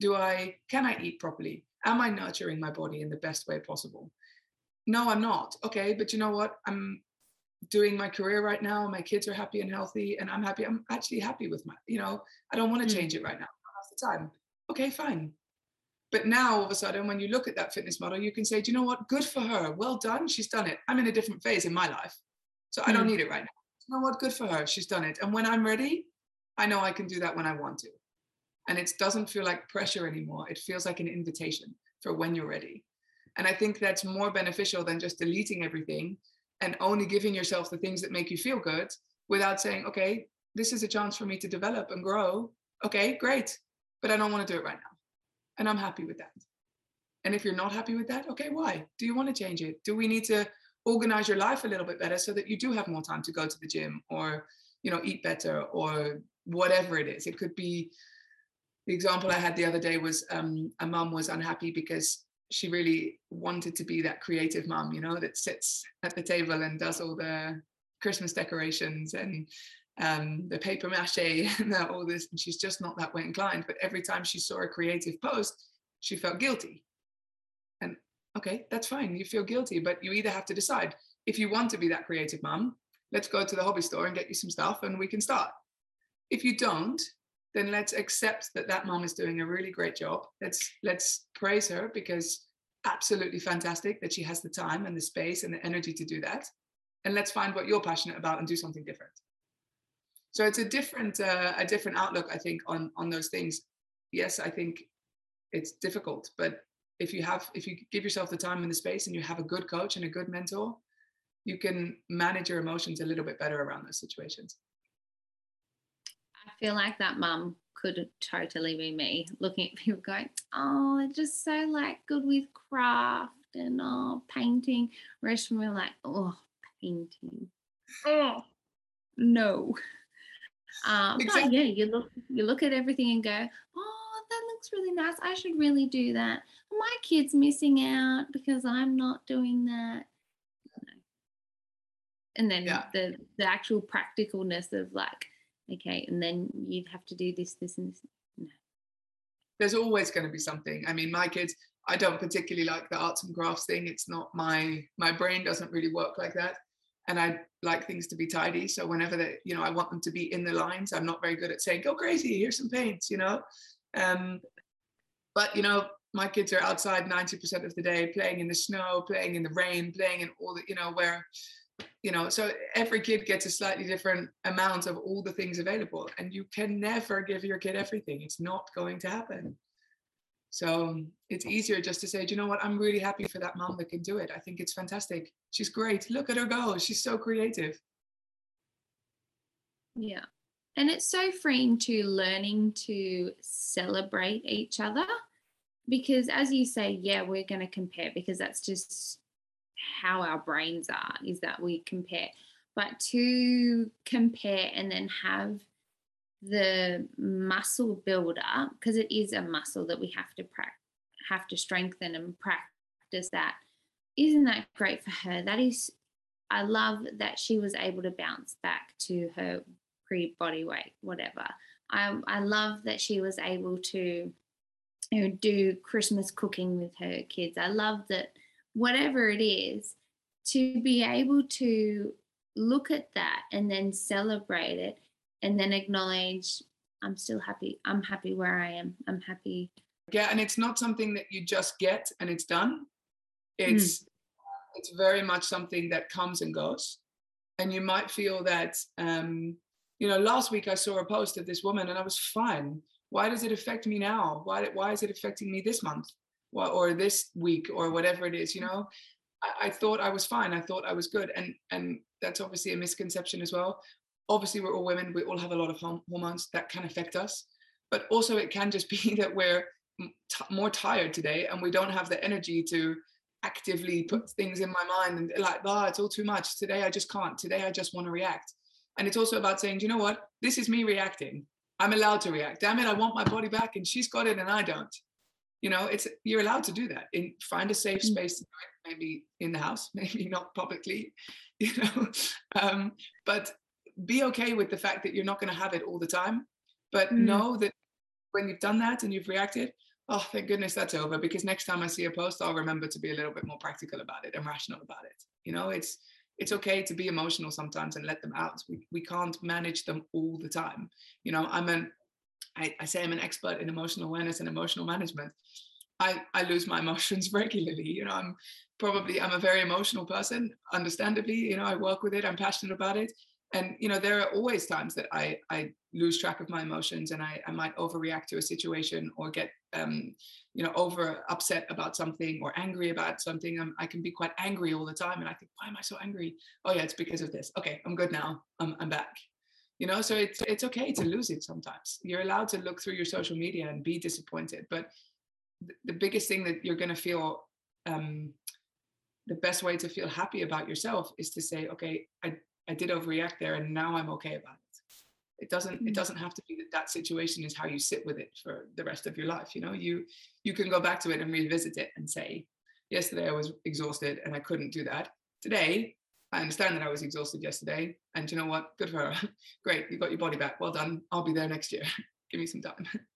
do i can i eat properly? Am i nurturing my body in the best way possible? No i'm not. Okay but you know what? I'm doing my career right now my kids are happy and healthy and i'm happy. I'm actually happy with my you know i don't want to hmm. change it right now. I have the time. Okay fine. But now all of a sudden when you look at that fitness model you can say do you know what? Good for her. Well done. She's done it. I'm in a different phase in my life so i don't hmm. need it right now. You know what? Good for her. She's done it. And when i'm ready I know I can do that when I want to. And it doesn't feel like pressure anymore. It feels like an invitation for when you're ready. And i think that's more beneficial than just deleting everything and only giving yourself the things that make you feel good without saying okay this is a chance for me to develop and grow. Okay great but i don't want to do it right now. And i'm happy with that. And if you're not happy with that okay why? Do you want to change it? Do we need to organize your life a little bit better so that you do have more time to go to the gym or you know eat better or whatever it is? It could be the example i had the other day was um, a mom was unhappy because she really wanted to be that creative mom you know that sits at the table and does all the christmas decorations and um, the paper mache and all this and she's just not that way inclined but every time she saw a creative post she felt guilty and okay that's fine you feel guilty but you either have to decide if you want to be that creative mom let's go to the hobby store and get you some stuff and we can start. If you don't, then let's accept that that mom is doing a really great job. Let's let's praise her because absolutely fantastic that she has the time and the space and the energy to do that. And let's find what you're passionate about and do something different. So it's a different uh, a different outlook, I think, on on those things. Yes, I think it's difficult, but if you have if you give yourself the time and the space and you have a good coach and a good mentor, you can manage your emotions a little bit better around those situations. I feel like that mum could totally be me looking at people going, oh, they're just so like good with craft and oh painting. Whereas me, like, oh, painting. Oh no. Um, exactly. But yeah, you look you look at everything and go, oh, that looks really nice. I should really do that. My kid's missing out because I'm not doing that and then yeah. the the actual practicalness of like okay and then you'd have to do this this and this. No. there's always going to be something. I mean my kids i don't particularly like the arts and crafts thing. It's not my my brain doesn't really work like that. And i like things to be tidy. So whenever they you know i want them to be in the lines i'm not very good at saying go crazy here's some paints you know? Um but you know my kids are outside 90% of the day playing in the snow playing in the rain playing in all the you know where you know so every kid gets a slightly different amount of all the things available and you can never give your kid everything. It's not going to happen. So it's easier just to say you know what? I'm really happy for that mom that can do it. I think it's fantastic. She's great. Look at her go. She's so creative. Yeah. And it's so freeing to learning to celebrate each other because as you say yeah we're going to compare because that's just how our brains are is that we compare. But to compare and then have the muscle builder because it is a muscle that we have to pra- have to strengthen and practice that isn't that great for her? That is i love that she was able to bounce back to her pre body weight whatever. I, I love that she was able to you know, do christmas cooking with her kids. I love that whatever it is, to be able to look at that and then celebrate it and then acknowledge I'm still happy. I'm happy where I am. I'm happy. Yeah, and it's not something that you just get and it's done. It's mm. it's very much something that comes and goes. And you might feel that um, you know, last week I saw a post of this woman and I was fine. Why does it affect me now? Why why is it affecting me this month? Or this week or whatever it is you mm. know? I, I, thought i was fine i thought i was good and and that's obviously a misconception as well. Obviously we're all women we all have a lot of hormones that can affect us but also it can just be that we're t- more tired today and we don't have the energy to actively put mm. things in my mind and like oh it's all too much today i just can't today i just want to react. And it's also about saying you know what? This is me reacting. I'm allowed to react. Damn it i want my body back and she's got it and i don't you know it's you're allowed to do that and find a safe mm. space maybe in the house maybe not publicly you know um, but be okay with the fact that you're not going to have it all the time but mm. know that when you've done that and you've reacted oh thank goodness that's over because next time i see a post i'll remember to be a little bit more practical about it and rational about it you know it's it's okay to be emotional sometimes and let them out we, we can't manage them all the time you know i'm an I, I say I'm an expert in emotional awareness and emotional management. I, I lose my emotions regularly. You know, I'm probably I'm a very emotional person, understandably. You know, I work with it, I'm passionate about it. and you know there are always times that i i lose track of my emotions and i, I might overreact to a situation or get um, you know over upset about something or angry about something I'm, i can be quite angry all the time and i think why am i so angry oh yeah it's because of this okay i'm good now i'm, I'm back you know so it's it's okay to lose it sometimes. You're allowed to look through your social media and be disappointed but the biggest thing that you're going to feel um, the best way to feel happy about yourself is to say okay i i did overreact there and now i'm okay about it. It doesn't it mm. doesn't have to be that that situation is how you sit with it for the rest of your life you know? You you can go back to it and revisit it and say yesterday i was exhausted and i couldn't do that. Today i understand that i was exhausted yesterday and you know what? Good for her. Great you got your body back. Well done. I'll be there next year. Give me some time.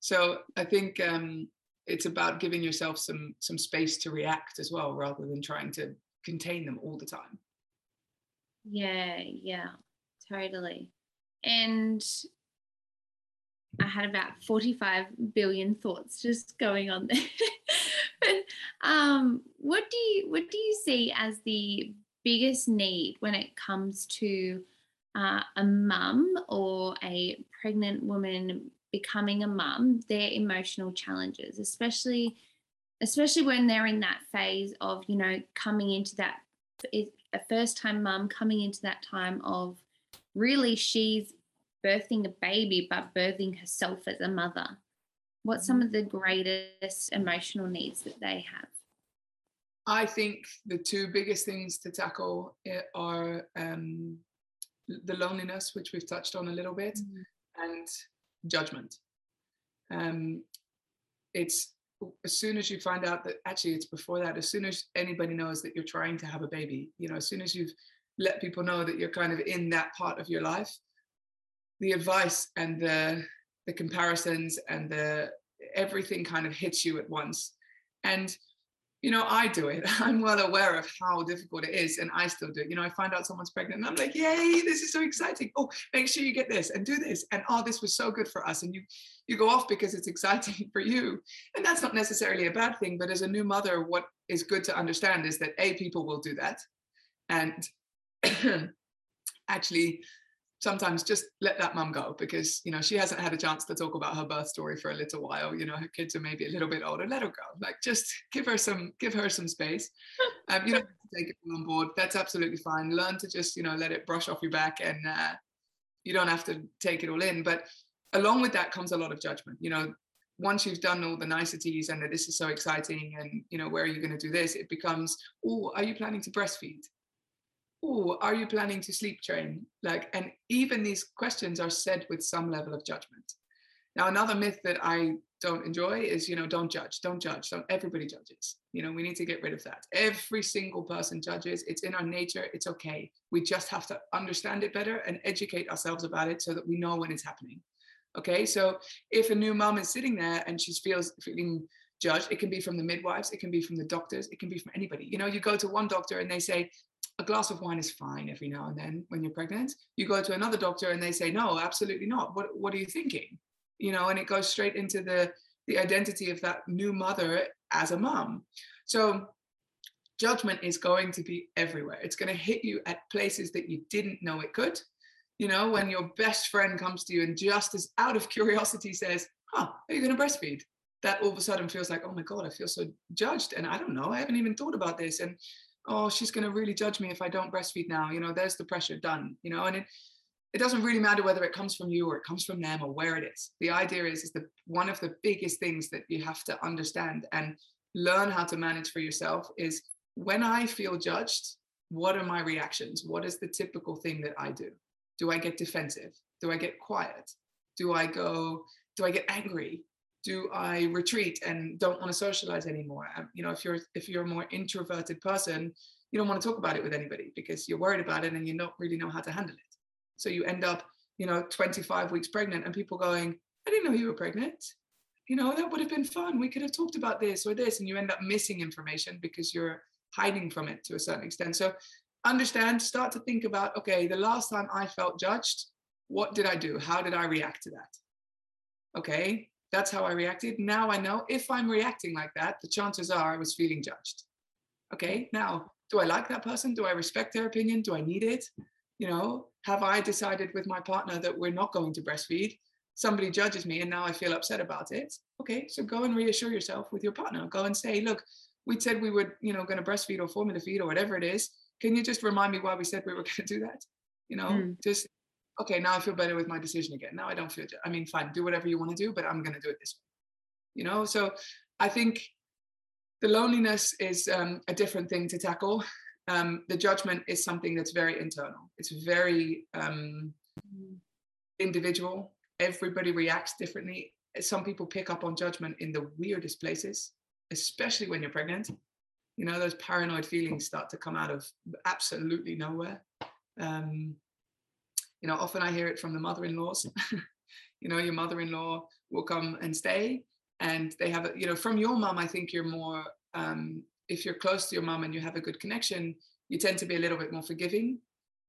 So i think um it's about giving yourself some some space to react as well rather than trying to contain them all the time. Yeah yeah totally. And I had about 45 billion thoughts just going on there. um, what do you what do you see as the biggest need when it comes to uh, a mum or a pregnant woman becoming a mum, their emotional challenges, especially especially when they're in that phase of you know coming into that a first time mum coming into that time of really she's birthing a baby but birthing herself as a mother what's some mm-hmm. of the greatest emotional needs that they have i think the two biggest things to tackle eh, are um, the loneliness which we've touched on a little bit mm-hmm. and judgment um, it's as soon as you find out that actually it's before that as soon as anybody knows that you're trying to have a baby you know as soon as you've let people know that you're kind of in that part of your life the advice and the the comparisons and the everything kind of hits you at once and you know i do it. I'm well aware of how difficult it is and i still do it. You know i find out someone's pregnant and i'm like yay this is so exciting. Oh make sure you get this and do this. And oh this was so good for us and you you go off because it's exciting for you. And that's not necessarily a bad thing but as a new mother what is good to understand is that a people will do that and actually sometimes just let that mum go because you know she hasn't had a chance to talk about her birth story for a little while. You know her kids are maybe a little bit older. Let her go. Like just give her some give her some space. Um, you know take it on board. That's absolutely fine. Learn to just you know let it brush off your back and uh, you don't have to take it all in. But along with that comes a lot of judgment. You know once you've done all the niceties and that this is so exciting and you know where are you going to do this? It becomes oh are you planning to breastfeed oh, are you planning to sleep train? Like, and even these questions are said with some level of judgment. Now, another myth that I don't enjoy is, you know, don't judge, don't judge. Don't everybody judges. You know, we need to get rid of that. Every single person judges. It's in our nature. It's okay. We just have to understand it better and educate ourselves about it so that we know when it's happening. Okay. So if a new mom is sitting there and she feels feeling judged, it can be from the midwives, it can be from the doctors, it can be from anybody. You know, you go to one doctor and they say, a glass of wine is fine every now and then when you're pregnant. You go to another doctor and they say, no, absolutely not. What, what are you thinking? You know, and it goes straight into the, the identity of that new mother as a mom. So judgment is going to be everywhere. It's going to hit you at places that you didn't know it could. You know, when your best friend comes to you and just as out of curiosity says, huh, are you going to breastfeed? That all of a sudden feels like, oh my God, I feel so judged. And I don't know, I haven't even thought about this. And oh, she's going to really judge me if I don't breastfeed now. You know, there's the pressure done, you know, and it, it doesn't really matter whether it comes from you or it comes from them or where it is. The idea is, is that one of the biggest things that you have to understand and learn how to manage for yourself is when I feel judged, what are my reactions? What is the typical thing that I do? Do I get defensive? Do I get quiet? Do I go, do I get angry? Do I retreat and don't want to socialize anymore? Um, you know, if you're if you're a more introverted person, you don't want to talk about it with anybody because you're worried about it and you don't really know how to handle it. So you end up, you know, 25 weeks pregnant and people going, I didn't know you were pregnant. You know, that would have been fun. We could have talked about this or this. And you end up missing information because you're hiding from it to a certain extent. So understand, start to think about, okay, the last time I felt judged, what did I do? How did I react to that? Okay, that's how I reacted. Now I know if I'm reacting like that, the chances are I was feeling judged. Okay, now do I like that person? Do I respect their opinion? Do I need it? You know, have I decided with my partner that we're not going to breastfeed? Somebody judges me and now I feel upset about it. Okay, so go and reassure yourself with your partner. Go and say, look, we said we were, you know, going to breastfeed or formula feed or whatever it is. Can you just remind me why we said we were going to do that? You know, mm. just okay. Now I feel better with my decision again. Now I don't feel. I mean, fine, do whatever you want to do, but I'm going to do it this way. You know, so I think the loneliness is um, a different thing to tackle. Um, the judgment is something that's very internal. It's very um, individual. Everybody reacts differently. Some people pick up on judgment in the weirdest places, especially when you're pregnant. You know, those paranoid feelings start to come out of absolutely nowhere. Um, you know, often I hear it from the mother-in-laws. you know, your mother-in-law will come and stay, and they have a, you know from your mom i think you're more um, if you're close to your mom and you have a good connection you tend to be a little bit more forgiving.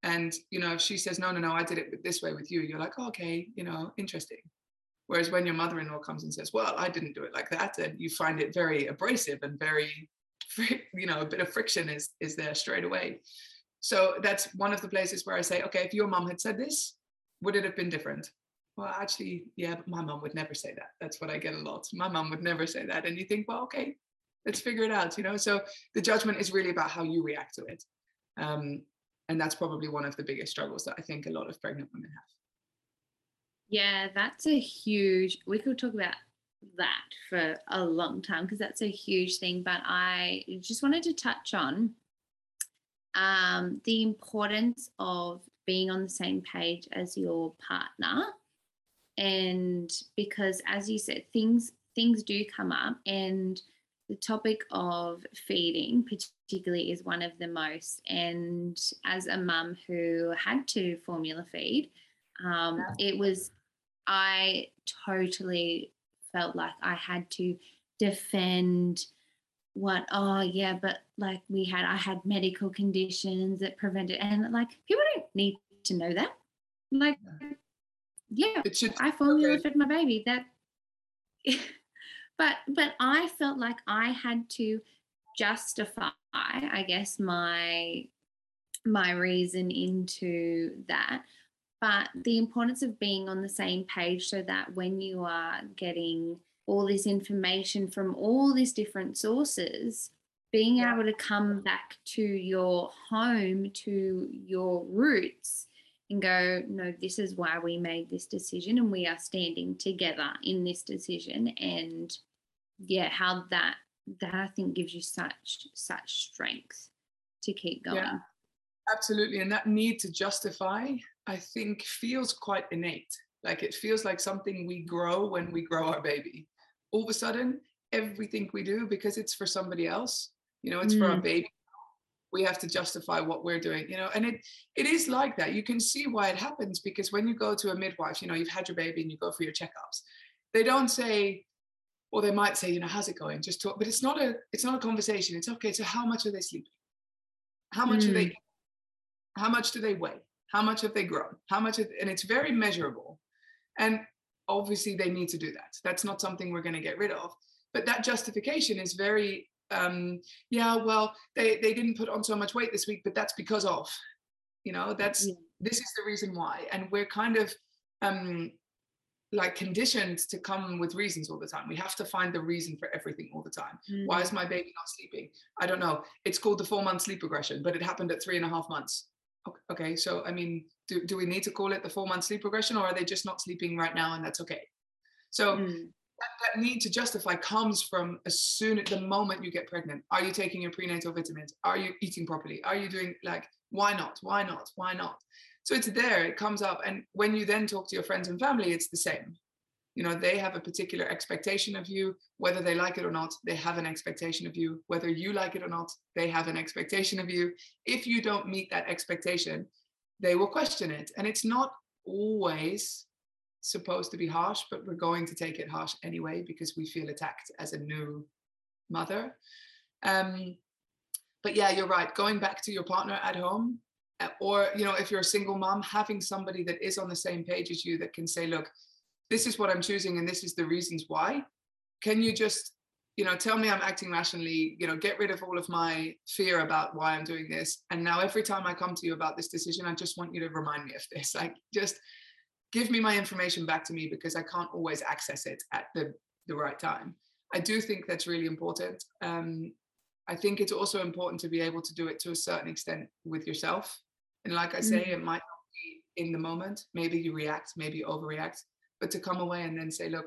And you know if she says no no no i did it this way with you. You're like oh, okay you know interesting. Whereas when your mother-in-law comes and says well i didn't do it like that and you find it very abrasive and very you know a bit of friction is is there straight away so that's one of the places where i say okay if your mom had said this would it have been different well, actually, yeah, but my mom would never say that. That's what I get a lot. My mom would never say that. And you think, well, okay, let's figure it out, you know? So the judgment is really about how you react to it. Um, and that's probably one of the biggest struggles that I think a lot of pregnant women have. Yeah, that's a huge, we could talk about that for a long time because that's a huge thing. But I just wanted to touch on um, the importance of being on the same page as your partner. And because as you said things things do come up and the topic of feeding particularly is one of the most and as a mum who had to formula feed um, it was i totally felt like i had to defend what oh yeah but like we had i had medical conditions that prevented and like people don't need to know that like yeah, it should, I formula okay. fed my baby. That, but but I felt like I had to justify, I guess, my my reason into that. But the importance of being on the same page so that when you are getting all this information from all these different sources, being yeah. able to come back to your home, to your roots, and go, no, this is why we made this decision and we are standing together in this decision. And yeah, how that that I think gives you such such strength to keep going. Yeah, absolutely. And that need to justify, I think, feels quite innate. Like it feels like something we grow when we grow our baby. All of a sudden, everything we do because it's for somebody else, you know, it's mm. for our mm. baby we have to justify what we're doing you know and it it is like that you can see why it happens because when you go to a midwife you know you've had your baby and you go for your checkups they don't say or they might say you know how's it going just talk but it's not a it's not a conversation it's okay so how much are they sleeping how much mm. are they hmm. how much do they weigh how much have they grown how much and it's very measurable and obviously they need to do that that's not something we're going to get rid of but that justification is very um, yeah, well, they, they didn't put on so much weight this week, but that's because of, you know, that's, yeah. this is the reason why. And we're kind of um, like conditioned to come with reasons all the time. We have to find the reason for everything all the time. Mm. Why is mm. my baby not sleeping? I don't know. It's called the four month sleep regression, but it happened at three and a half months. Okay, so I mean, do, do we need to call it the four month sleep regression or are they just not sleeping right now and that's okay? So mm that, that, need to justify comes from as soon as the moment you get pregnant. Are you taking your prenatal vitamins? Are you eating properly? Are you doing like why not? Why not? Why not? So it's there, it comes up. And when you then talk to your friends and family, it's the same. You know, they have a particular expectation of you, whether they like it or not, they have an expectation of you. Whether you like it or not, they have an expectation of you. If you don't meet that expectation, they will question it. And it's not always supposed to be harsh, but we're going to take it harsh anyway because we feel attacked as a new mother. Um, but yeah, you're right. Going back to your partner at home, uh, or you know, if you're a single mom, having somebody that is on the same page as you that can say, "Look, this is what I'm choosing, and this is the reasons why." Can you just, you know, tell me I'm acting rationally, you know, get rid of all of my fear about why I'm doing this. And now every time I come to you about this decision, I just want you to remind me of this. Like just give me my information back to me because I can't always access it at the, the right time. I do think that's really important. Um, I think it's also important to be able to do it to a certain extent with yourself. And like I say, mm-hmm. it might not be in the moment. Maybe you react, maybe you overreact, but to come away and then say, look,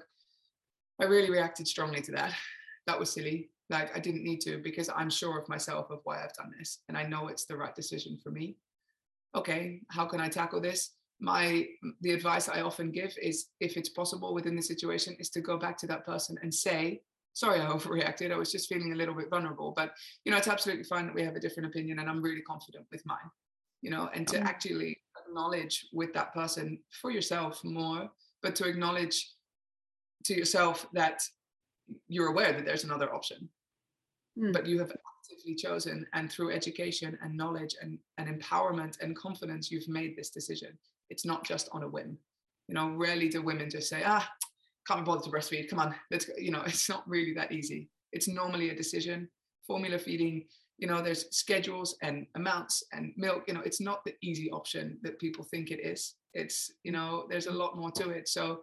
I really reacted strongly to that that was silly. Like I didn't need to because I'm sure of myself of why I've done this and I know it's the right decision for me. Okay, how can I tackle this? My the advice I often give is if it's possible within the situation is to go back to that person and say, sorry I overreacted. I was just feeling a little bit vulnerable. But you know, it's absolutely fine that we have a different opinion and I'm really confident with mine. You know, and to mm. actually acknowledge with that person for yourself more, but to acknowledge to yourself that you're aware that there's another option. Mm. but you have actively chosen and through education and knowledge and, and empowerment and confidence you've made this decision. It's not just on a whim. You know rarely do women just say ah can't be bothered to breastfeed. Come on let's go. You know it's not really that easy. It's normally a decision. Formula feeding you know there's schedules and amounts and milk you know it's not the easy option that people think it is it's you know there's a lot more to it so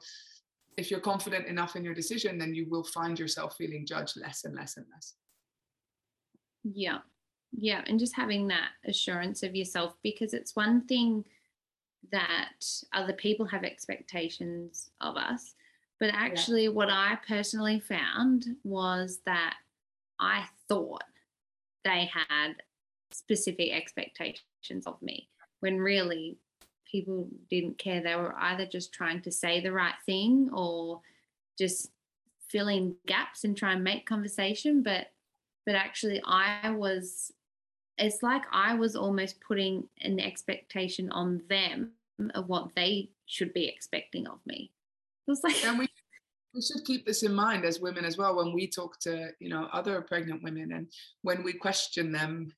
if you're confident enough in your decision, then you will find yourself feeling judged less and less and less. Yeah. Yeah. And just having that assurance of yourself because it's one thing that other people have expectations of us. But actually, yeah. what I personally found was that I thought they had specific expectations of me when really people didn't care. They were either just trying to say the right thing or just fill in gaps and try and make conversation. But but actually I was it's like I was almost putting an expectation on them of what they should be expecting of me. It was like and we we should keep this in mind as women as well when we talk to you know other pregnant women and when we question them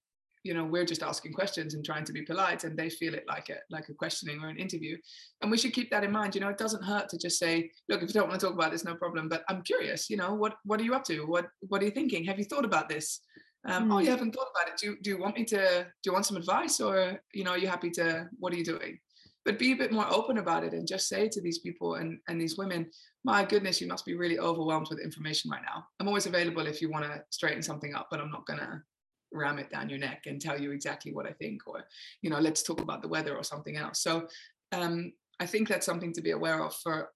you know we're just asking questions and trying to be polite and they feel it like a like a questioning or an interview. And we should keep that in mind you know it doesn't hurt to just say look if you don't want to talk about this no problem but i'm curious you know what what are you up to? What what are you thinking? Have you thought about this? Um, mm. oh you hmm. haven't thought about it. Do, you, do you want me to do you want some advice or you know are you happy to what are you doing but be a bit more open about it and just say to these people and, and these women my goodness you must be really overwhelmed with information right now i'm always available if you want to straighten something up but i'm not going to ram it down your neck and tell you exactly what I think, or you know, let's talk about the weather or something else. So um, I think that's something to be aware of for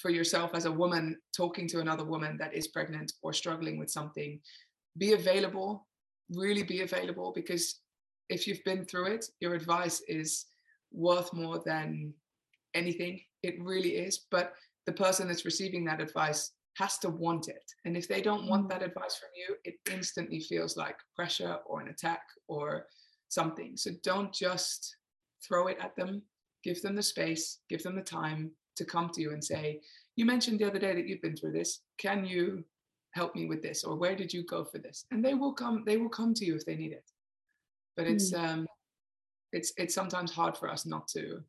for yourself as a woman talking to another woman that is pregnant or struggling with something. Be available, really be available, because if you've been through it, your advice is worth more than anything. It really is. But the person that's receiving that advice has to want it. And if they don't want mm. that advice from you, it instantly feels like pressure or an attack or something. So don't just throw it at them. Give them the space, give them the time to come to you and say, You mentioned the other day that you've been through this. Can you help me with this? Or where did you go for this? And they will come, they will come to you if they need it. But it's mm. um it's it's sometimes hard for us not to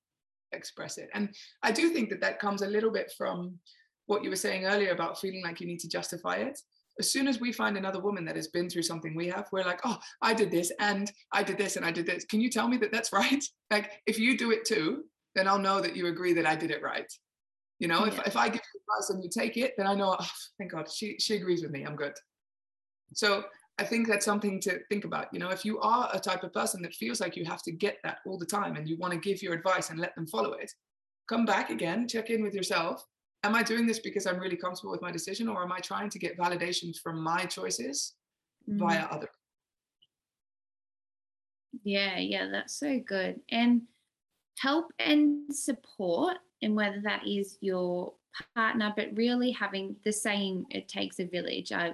express it. And I do think that that comes a little bit from what you were saying earlier about feeling like you need to justify it. As soon as we find another woman that has been through something we have we're like oh i did this and i did this and i did this. Can you tell me that that's right? Like if you do it too then i'll know that you agree that i did it right. You know yeah. if, if i give you advice and you take it then i know oh, thank god she she agrees with me i'm good. So i think that's something to think about you know if you are a type of person that feels like you have to get that all the time and you want to give your advice and let them follow it come back again check in with yourself am I doing this because I'm really comfortable with my decision or am I trying to get validation from my choices mm. via other? Yeah, yeah, that's so good. And help and support, and whether that is your partner, but really having the saying, it takes a village, uh,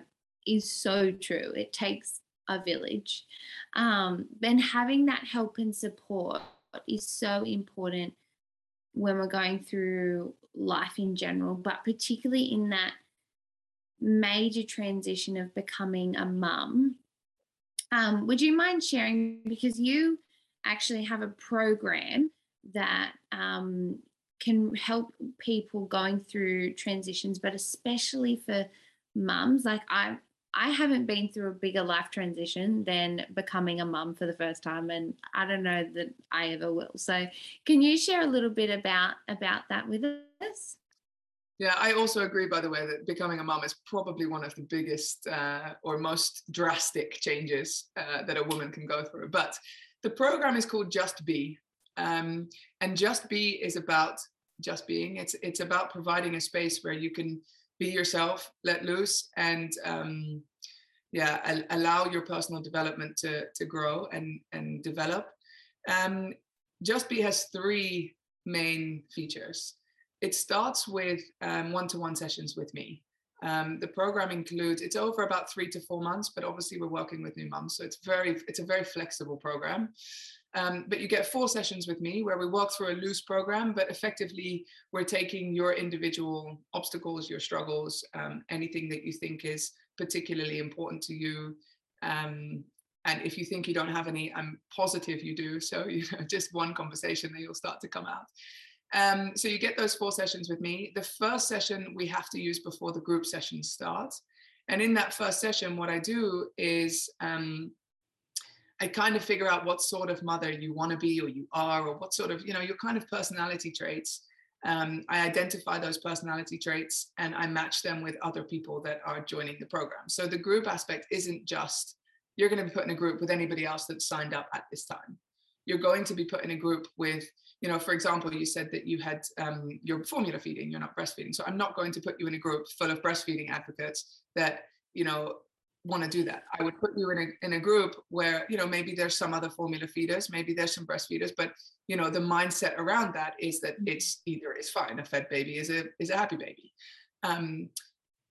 is so true. It takes a village. Um, and having that help and support is so important when we're going through life in general, but particularly in that major transition of becoming a mum. Um, would you mind sharing? Because you actually have a program that um, can help people going through transitions, but especially for mums. Like I, I haven't been through a bigger life transition than becoming a mum for the first time, and I don't know that I ever will. So, can you share a little bit about about that with us? Yeah, I also agree, by the way, that becoming a mom is probably one of the biggest uh, or most drastic changes uh, that a woman can go through. But the program is called Just Be. Um, and Just Be is about just being. It's it's about providing a space where you can be yourself, let loose, and um, yeah, allow your personal development to to grow and and develop. Um, Just Be has three main features it starts with um, one-to-one sessions with me. Um, the program includes it's over about three to four months, but obviously we're working with new mums, so it's very it's a very flexible program. Um, but you get four sessions with me where we walk through a loose program, but effectively we're taking your individual obstacles, your struggles, um, anything that you think is particularly important to you. Um, and if you think you don't have any, I'm positive you do. So you know, just one conversation that you'll start to come out. Um, so you get those four sessions with me. The first session we have to use before the group sessions start. And in that first session, what I do is um, I kind of figure out what sort of mother you want to be or you are, or what sort of, you know, your kind of personality traits. Um, I identify those personality traits and I match them with other people that are joining the program. So the group aspect isn't just you're going to be put in a group with anybody else that's signed up at this time. You're going to be put in a group with you know, for example, you said that you had um, you're formula feeding, you're not breastfeeding. So I'm not going to put you in a group full of breastfeeding advocates that, you know, want to do that. I would put you in a in a group where, you know, maybe there's some other formula feeders, maybe there's some breastfeeders, but you know, the mindset around that is that mm-hmm. it's either it's fine, a fed baby is a is a happy baby. Um,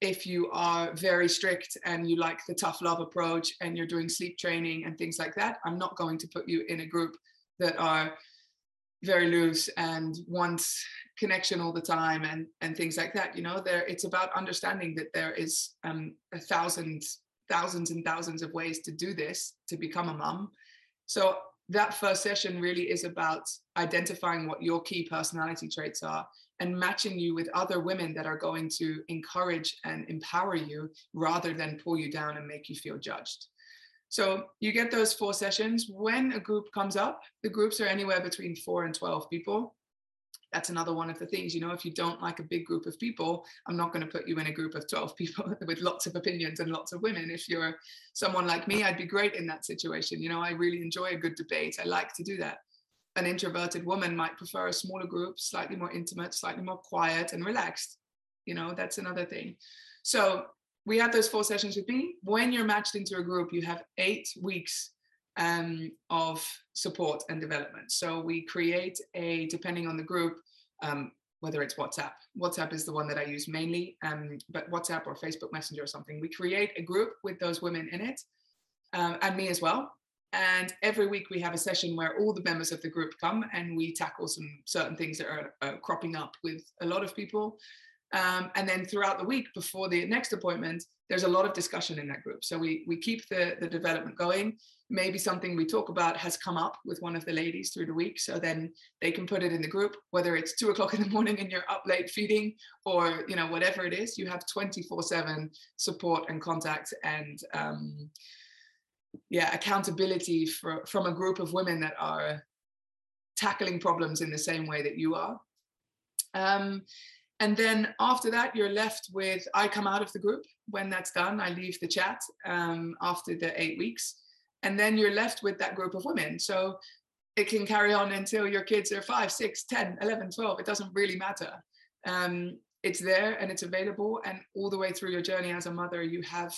if you are very strict and you like the tough love approach and you're doing sleep training and things like that, I'm not going to put you in a group that are very loose and wants connection all the time and and things like that you know there it's about understanding that there is um a thousand thousands and thousands of ways to do this to become a mum so that first session really is about identifying what your key personality traits are and matching you with other women that are going to encourage and empower you rather than pull you down and make you feel judged so you get those four sessions. When a group comes up, the groups are anywhere between four and 12 people. That's another one of the things, you know, if you don't like a big group of people, I'm not going to put you in a group of 12 people with lots of opinions and lots of women. If you're someone like me, I'd be great in that situation. You know, I really enjoy a good debate. I like to do that. An introverted woman might prefer a smaller group, slightly more intimate, slightly more quiet and relaxed. You know, that's another thing. So we had those four sessions with me. When you're matched into a group, you have eight weeks um, of support and development. So we create a, depending on the group, um, whether it's WhatsApp. WhatsApp is the one that I use mainly, um, but WhatsApp or Facebook Messenger or something. We create a group with those women in it, um, and me as well. And every week we have a session where all the members of the group come and we tackle some certain things that are, are cropping up with a lot of people. Um, and then throughout the week before the next appointment, there's a lot of discussion in that group. So we we keep the the development going. Maybe something we talk about has come up with one of the ladies through the week. So then they can put it in the group, whether it's two o'clock in the morning and you're up late feeding or you know, whatever it is, you have 24-7 support and contact and um, yeah, accountability for, from a group of women that are tackling problems in the same way that you are. Um, and then after that you're left with i come out of the group when that's done. I leave the chat um, after the eight weeks. And then you're left with that group of women. So it can carry on until your kids are 5 6 10 11 12 it doesn't really matter. Um, it's there and it's available. And all the way through your journey as a mother you have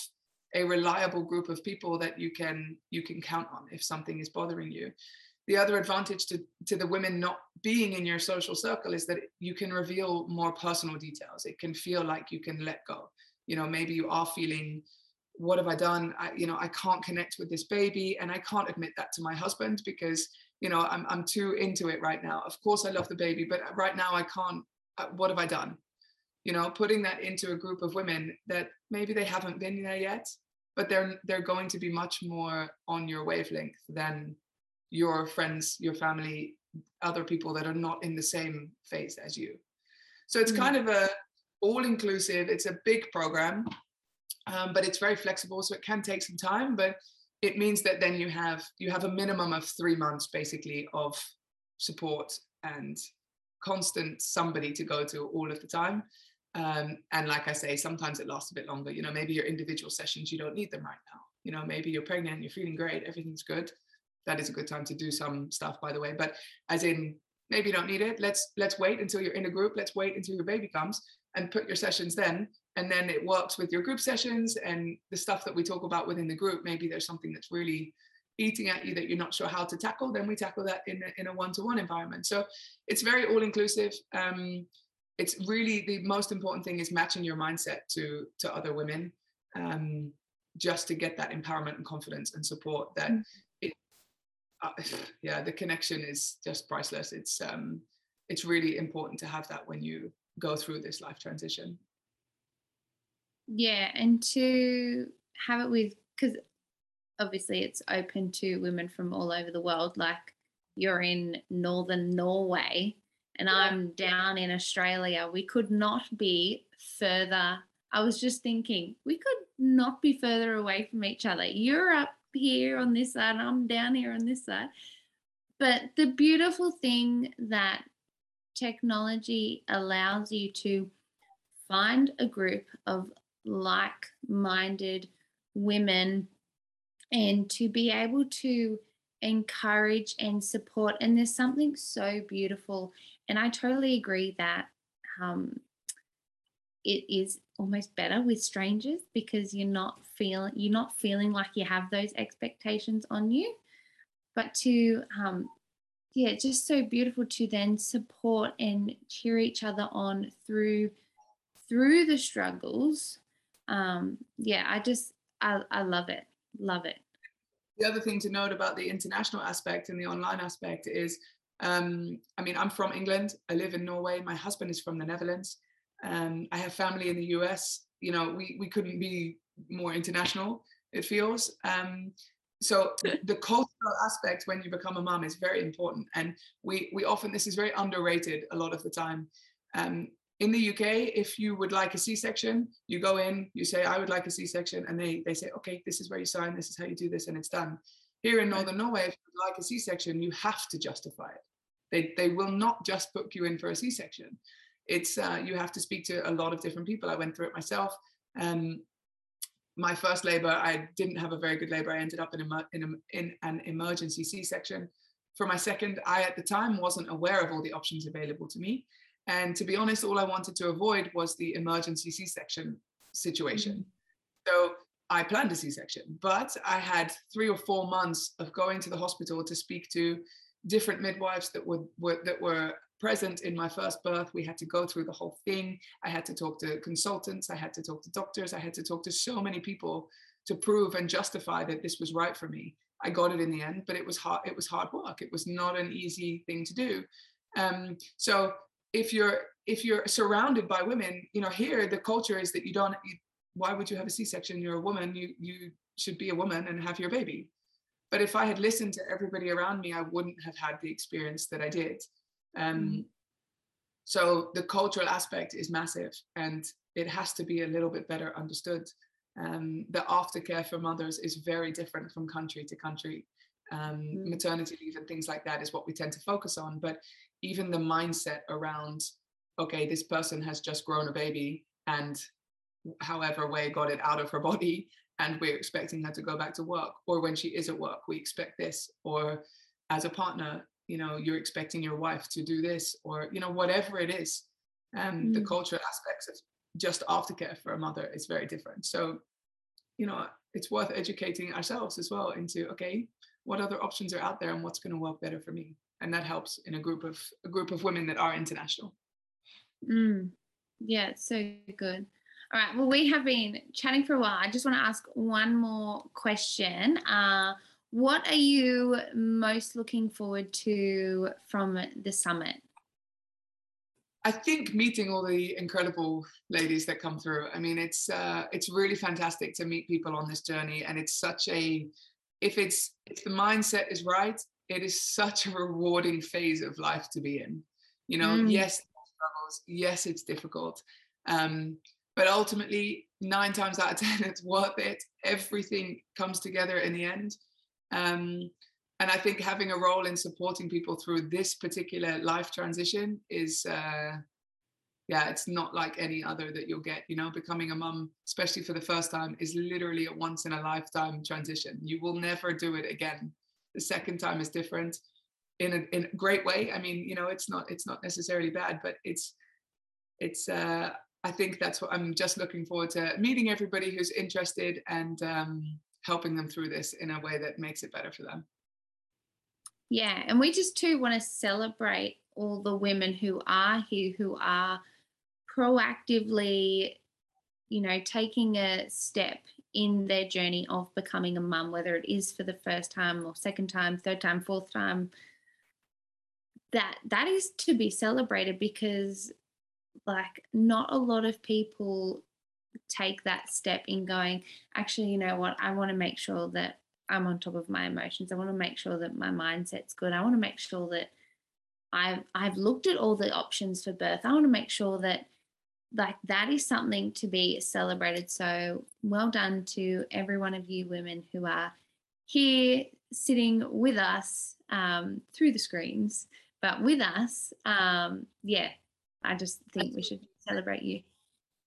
a reliable group of people that you can you can count on if something is bothering you the other advantage to, to the women not being in your social circle is that you can reveal more personal details. It can feel like you can let go. You know, maybe you are feeling, what have I done? I, you know, I can't connect with this baby and I can't admit that to my husband because, you know, I'm, I'm too into it right now. Of course I love the baby, but right now I can't, uh, what have I done? You know, putting that into a group of women that maybe they haven't been there yet, but they're, they're going to be much more on your wavelength than your friends, your family, other people that are not in the same phase as you. So it's mm. kind of a all inclusive. It's a big program. um, but it's very flexible, so it can take some time. But it means that then you have you have a minimum of three months basically of support and constant somebody to go to all of the time. Um, and like I say, sometimes it lasts a bit longer. You know, maybe your individual sessions, you don't need them right now. You know, maybe you're pregnant, you're feeling great, everything's good. That is a good time to do some stuff, by the way. But as in, maybe you don't need it. Let's let's wait until you're in a group. Let's wait until your baby comes and put your sessions then. And then it works with your group sessions and the stuff that we talk about within the group. Maybe there's something that's really eating at you that you're not sure how to tackle, then we tackle that in a, in a one-to-one environment. So it's very all-inclusive. Um, it's really the most important thing is matching your mindset to to other women, um, just to get that empowerment and confidence and support. That mm. Uh, yeah, the connection is just priceless. It's um, it's really important to have that when you go through this life transition. Yeah, and to have it with because obviously it's open to women from all over the world. Like you're in northern Norway and yeah. I'm down in Australia. We could not be further. I was just thinking, we could not be further away from each other. You're up here on this side, and I'm down here on this side. But the beautiful thing that technology allows you to find a group of like minded women and to be able to encourage and support. And there's something so beautiful. And I totally agree that um, it is almost better with strangers because you're not feeling you're not feeling like you have those expectations on you. But to um, yeah, just so beautiful to then support and cheer each other on through through the struggles. Um, yeah, I just I, I love it. Love it. The other thing to note about the international aspect and the online aspect is, um, I mean, I'm from England. I live in Norway. My husband is from the Netherlands. Um, I have family in the US. You know, we we couldn't be more international. It feels. Um, so the cultural aspect when you become a mom is very important, and we we often this is very underrated a lot of the time. Um, in the UK, if you would like a C-section, you go in, you say, I would like a C-section, and they they say, okay, this is where you sign, this is how you do this, and it's done. Here in Northern Norway, if you would like a C-section, you have to justify it. They they will not just book you in for a C-section. It's uh, you have to speak to a lot of different people. I went through it myself. Um, my first labor, I didn't have a very good labor. I ended up in, a, in, a, in an emergency C-section. For my second, I at the time wasn't aware of all the options available to me. And to be honest, all I wanted to avoid was the emergency C section situation. Mm-hmm. So I planned a C section, but I had three or four months of going to the hospital to speak to different midwives that were, were that were present in my first birth. We had to go through the whole thing. I had to talk to consultants. I had to talk to doctors. I had to talk to so many people to prove and justify that this was right for me. I got it in the end, but it was hard. It was hard work. It was not an easy thing to do. Um, so if you're if you're surrounded by women you know here the culture is that you don't you, why would you have a c-section you're a woman you you should be a woman and have your baby but if i had listened to everybody around me i wouldn't have had the experience that i did um, mm. so the cultural aspect is massive and it has to be a little bit better understood um, the aftercare for mothers is very different from country to country um, mm. maternity leave and things like that is what we tend to focus on but even the mindset around okay this person has just grown a baby and however way got it out of her body and we're expecting her to go back to work or when she is at work we expect this or as a partner you know you're expecting your wife to do this or you know whatever it is um mm. the cultural aspects of just aftercare for a mother is very different. So you know it's worth educating ourselves as well into okay what other options are out there and what's going to work better for me? And that helps in a group of a group of women that are international. Mm. yeah it's so good. All right well we have been chatting for a while. I just want to ask one more question uh, what are you most looking forward to from the summit I think meeting all the incredible ladies that come through. I mean, it's uh, it's really fantastic to meet people on this journey, and it's such a if it's if the mindset is right, it is such a rewarding phase of life to be in. You know, mm. yes, struggles, yes, it's difficult. Um, but ultimately nine times out of ten it's worth it everything comes together in the end um, and i think having a role in supporting people through this particular life transition is uh, yeah it's not like any other that you'll get you know? Becoming a mum especially for the first time is literally a once in a lifetime transition. You will never do it again. The second time is different in a, in a great way. I mean you know it's not it's not necessarily bad but it's it's uh I think that's what I'm just looking forward to meeting everybody who's interested and um, helping them through this in a way that makes it better for them. Yeah, and we just too want to celebrate all the women who are here who are proactively, you know, taking a step in their journey of becoming a mum, whether it is for the first time or second time, third time, fourth time. That that is to be celebrated because like not a lot of people take that step in going actually you know what? I want to make sure that i'm on top of my emotions. I want to make sure that my mindset's good. I want to make sure that i've i've looked at all the options for birth. I want to make sure that like that is something to be celebrated. So well done to every one of you women who are here sitting with us um, through the screens but with us um, yeah I just think we should celebrate you.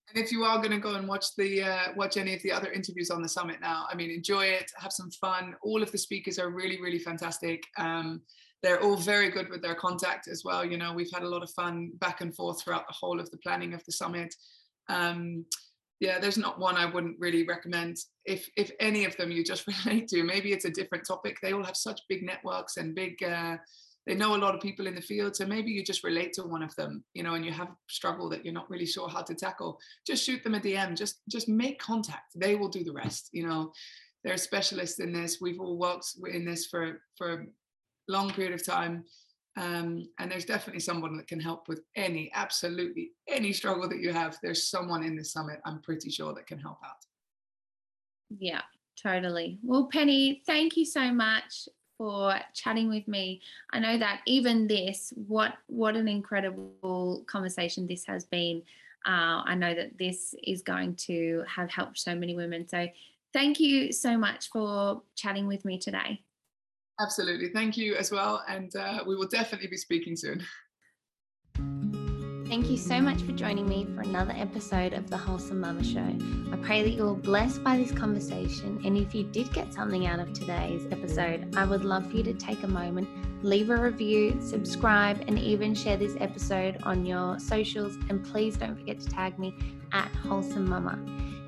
And if you are going to go and watch the uh, watch any of the other interviews on the summit now, I mean, enjoy it, have some fun. All of the speakers are really, really fantastic. Um, they're all very good with their contact as well. You know, we've had a lot of fun back and forth throughout the whole of the planning of the summit. Um, yeah, there's not one I wouldn't really recommend. If if any of them you just relate to, maybe it's a different topic. They all have such big networks and big. Uh, they know a lot of people in the field so maybe you just relate to one of them you know and you have a struggle that you're not really sure how to tackle. Just shoot them a dm just just make contact. They will do the rest you know. They're specialists in this. We've all worked in this for for a long period of time um, and there's definitely someone that can help with any absolutely any struggle that you have. There's someone in the summit i'm pretty sure that can help out. Yeah totally. Well penny thank you so much for chatting with me. I know that even this, what what an incredible conversation this has been. Uh, I know that this is going to have helped so many women. So thank you so much for chatting with me today. Absolutely. Thank you as well. And uh, we will definitely be speaking soon. Thank you so much for joining me for another episode of the Wholesome Mama Show. I pray that you're blessed by this conversation. And if you did get something out of today's episode, I would love for you to take a moment, leave a review, subscribe, and even share this episode on your socials. And please don't forget to tag me at Wholesome Mama.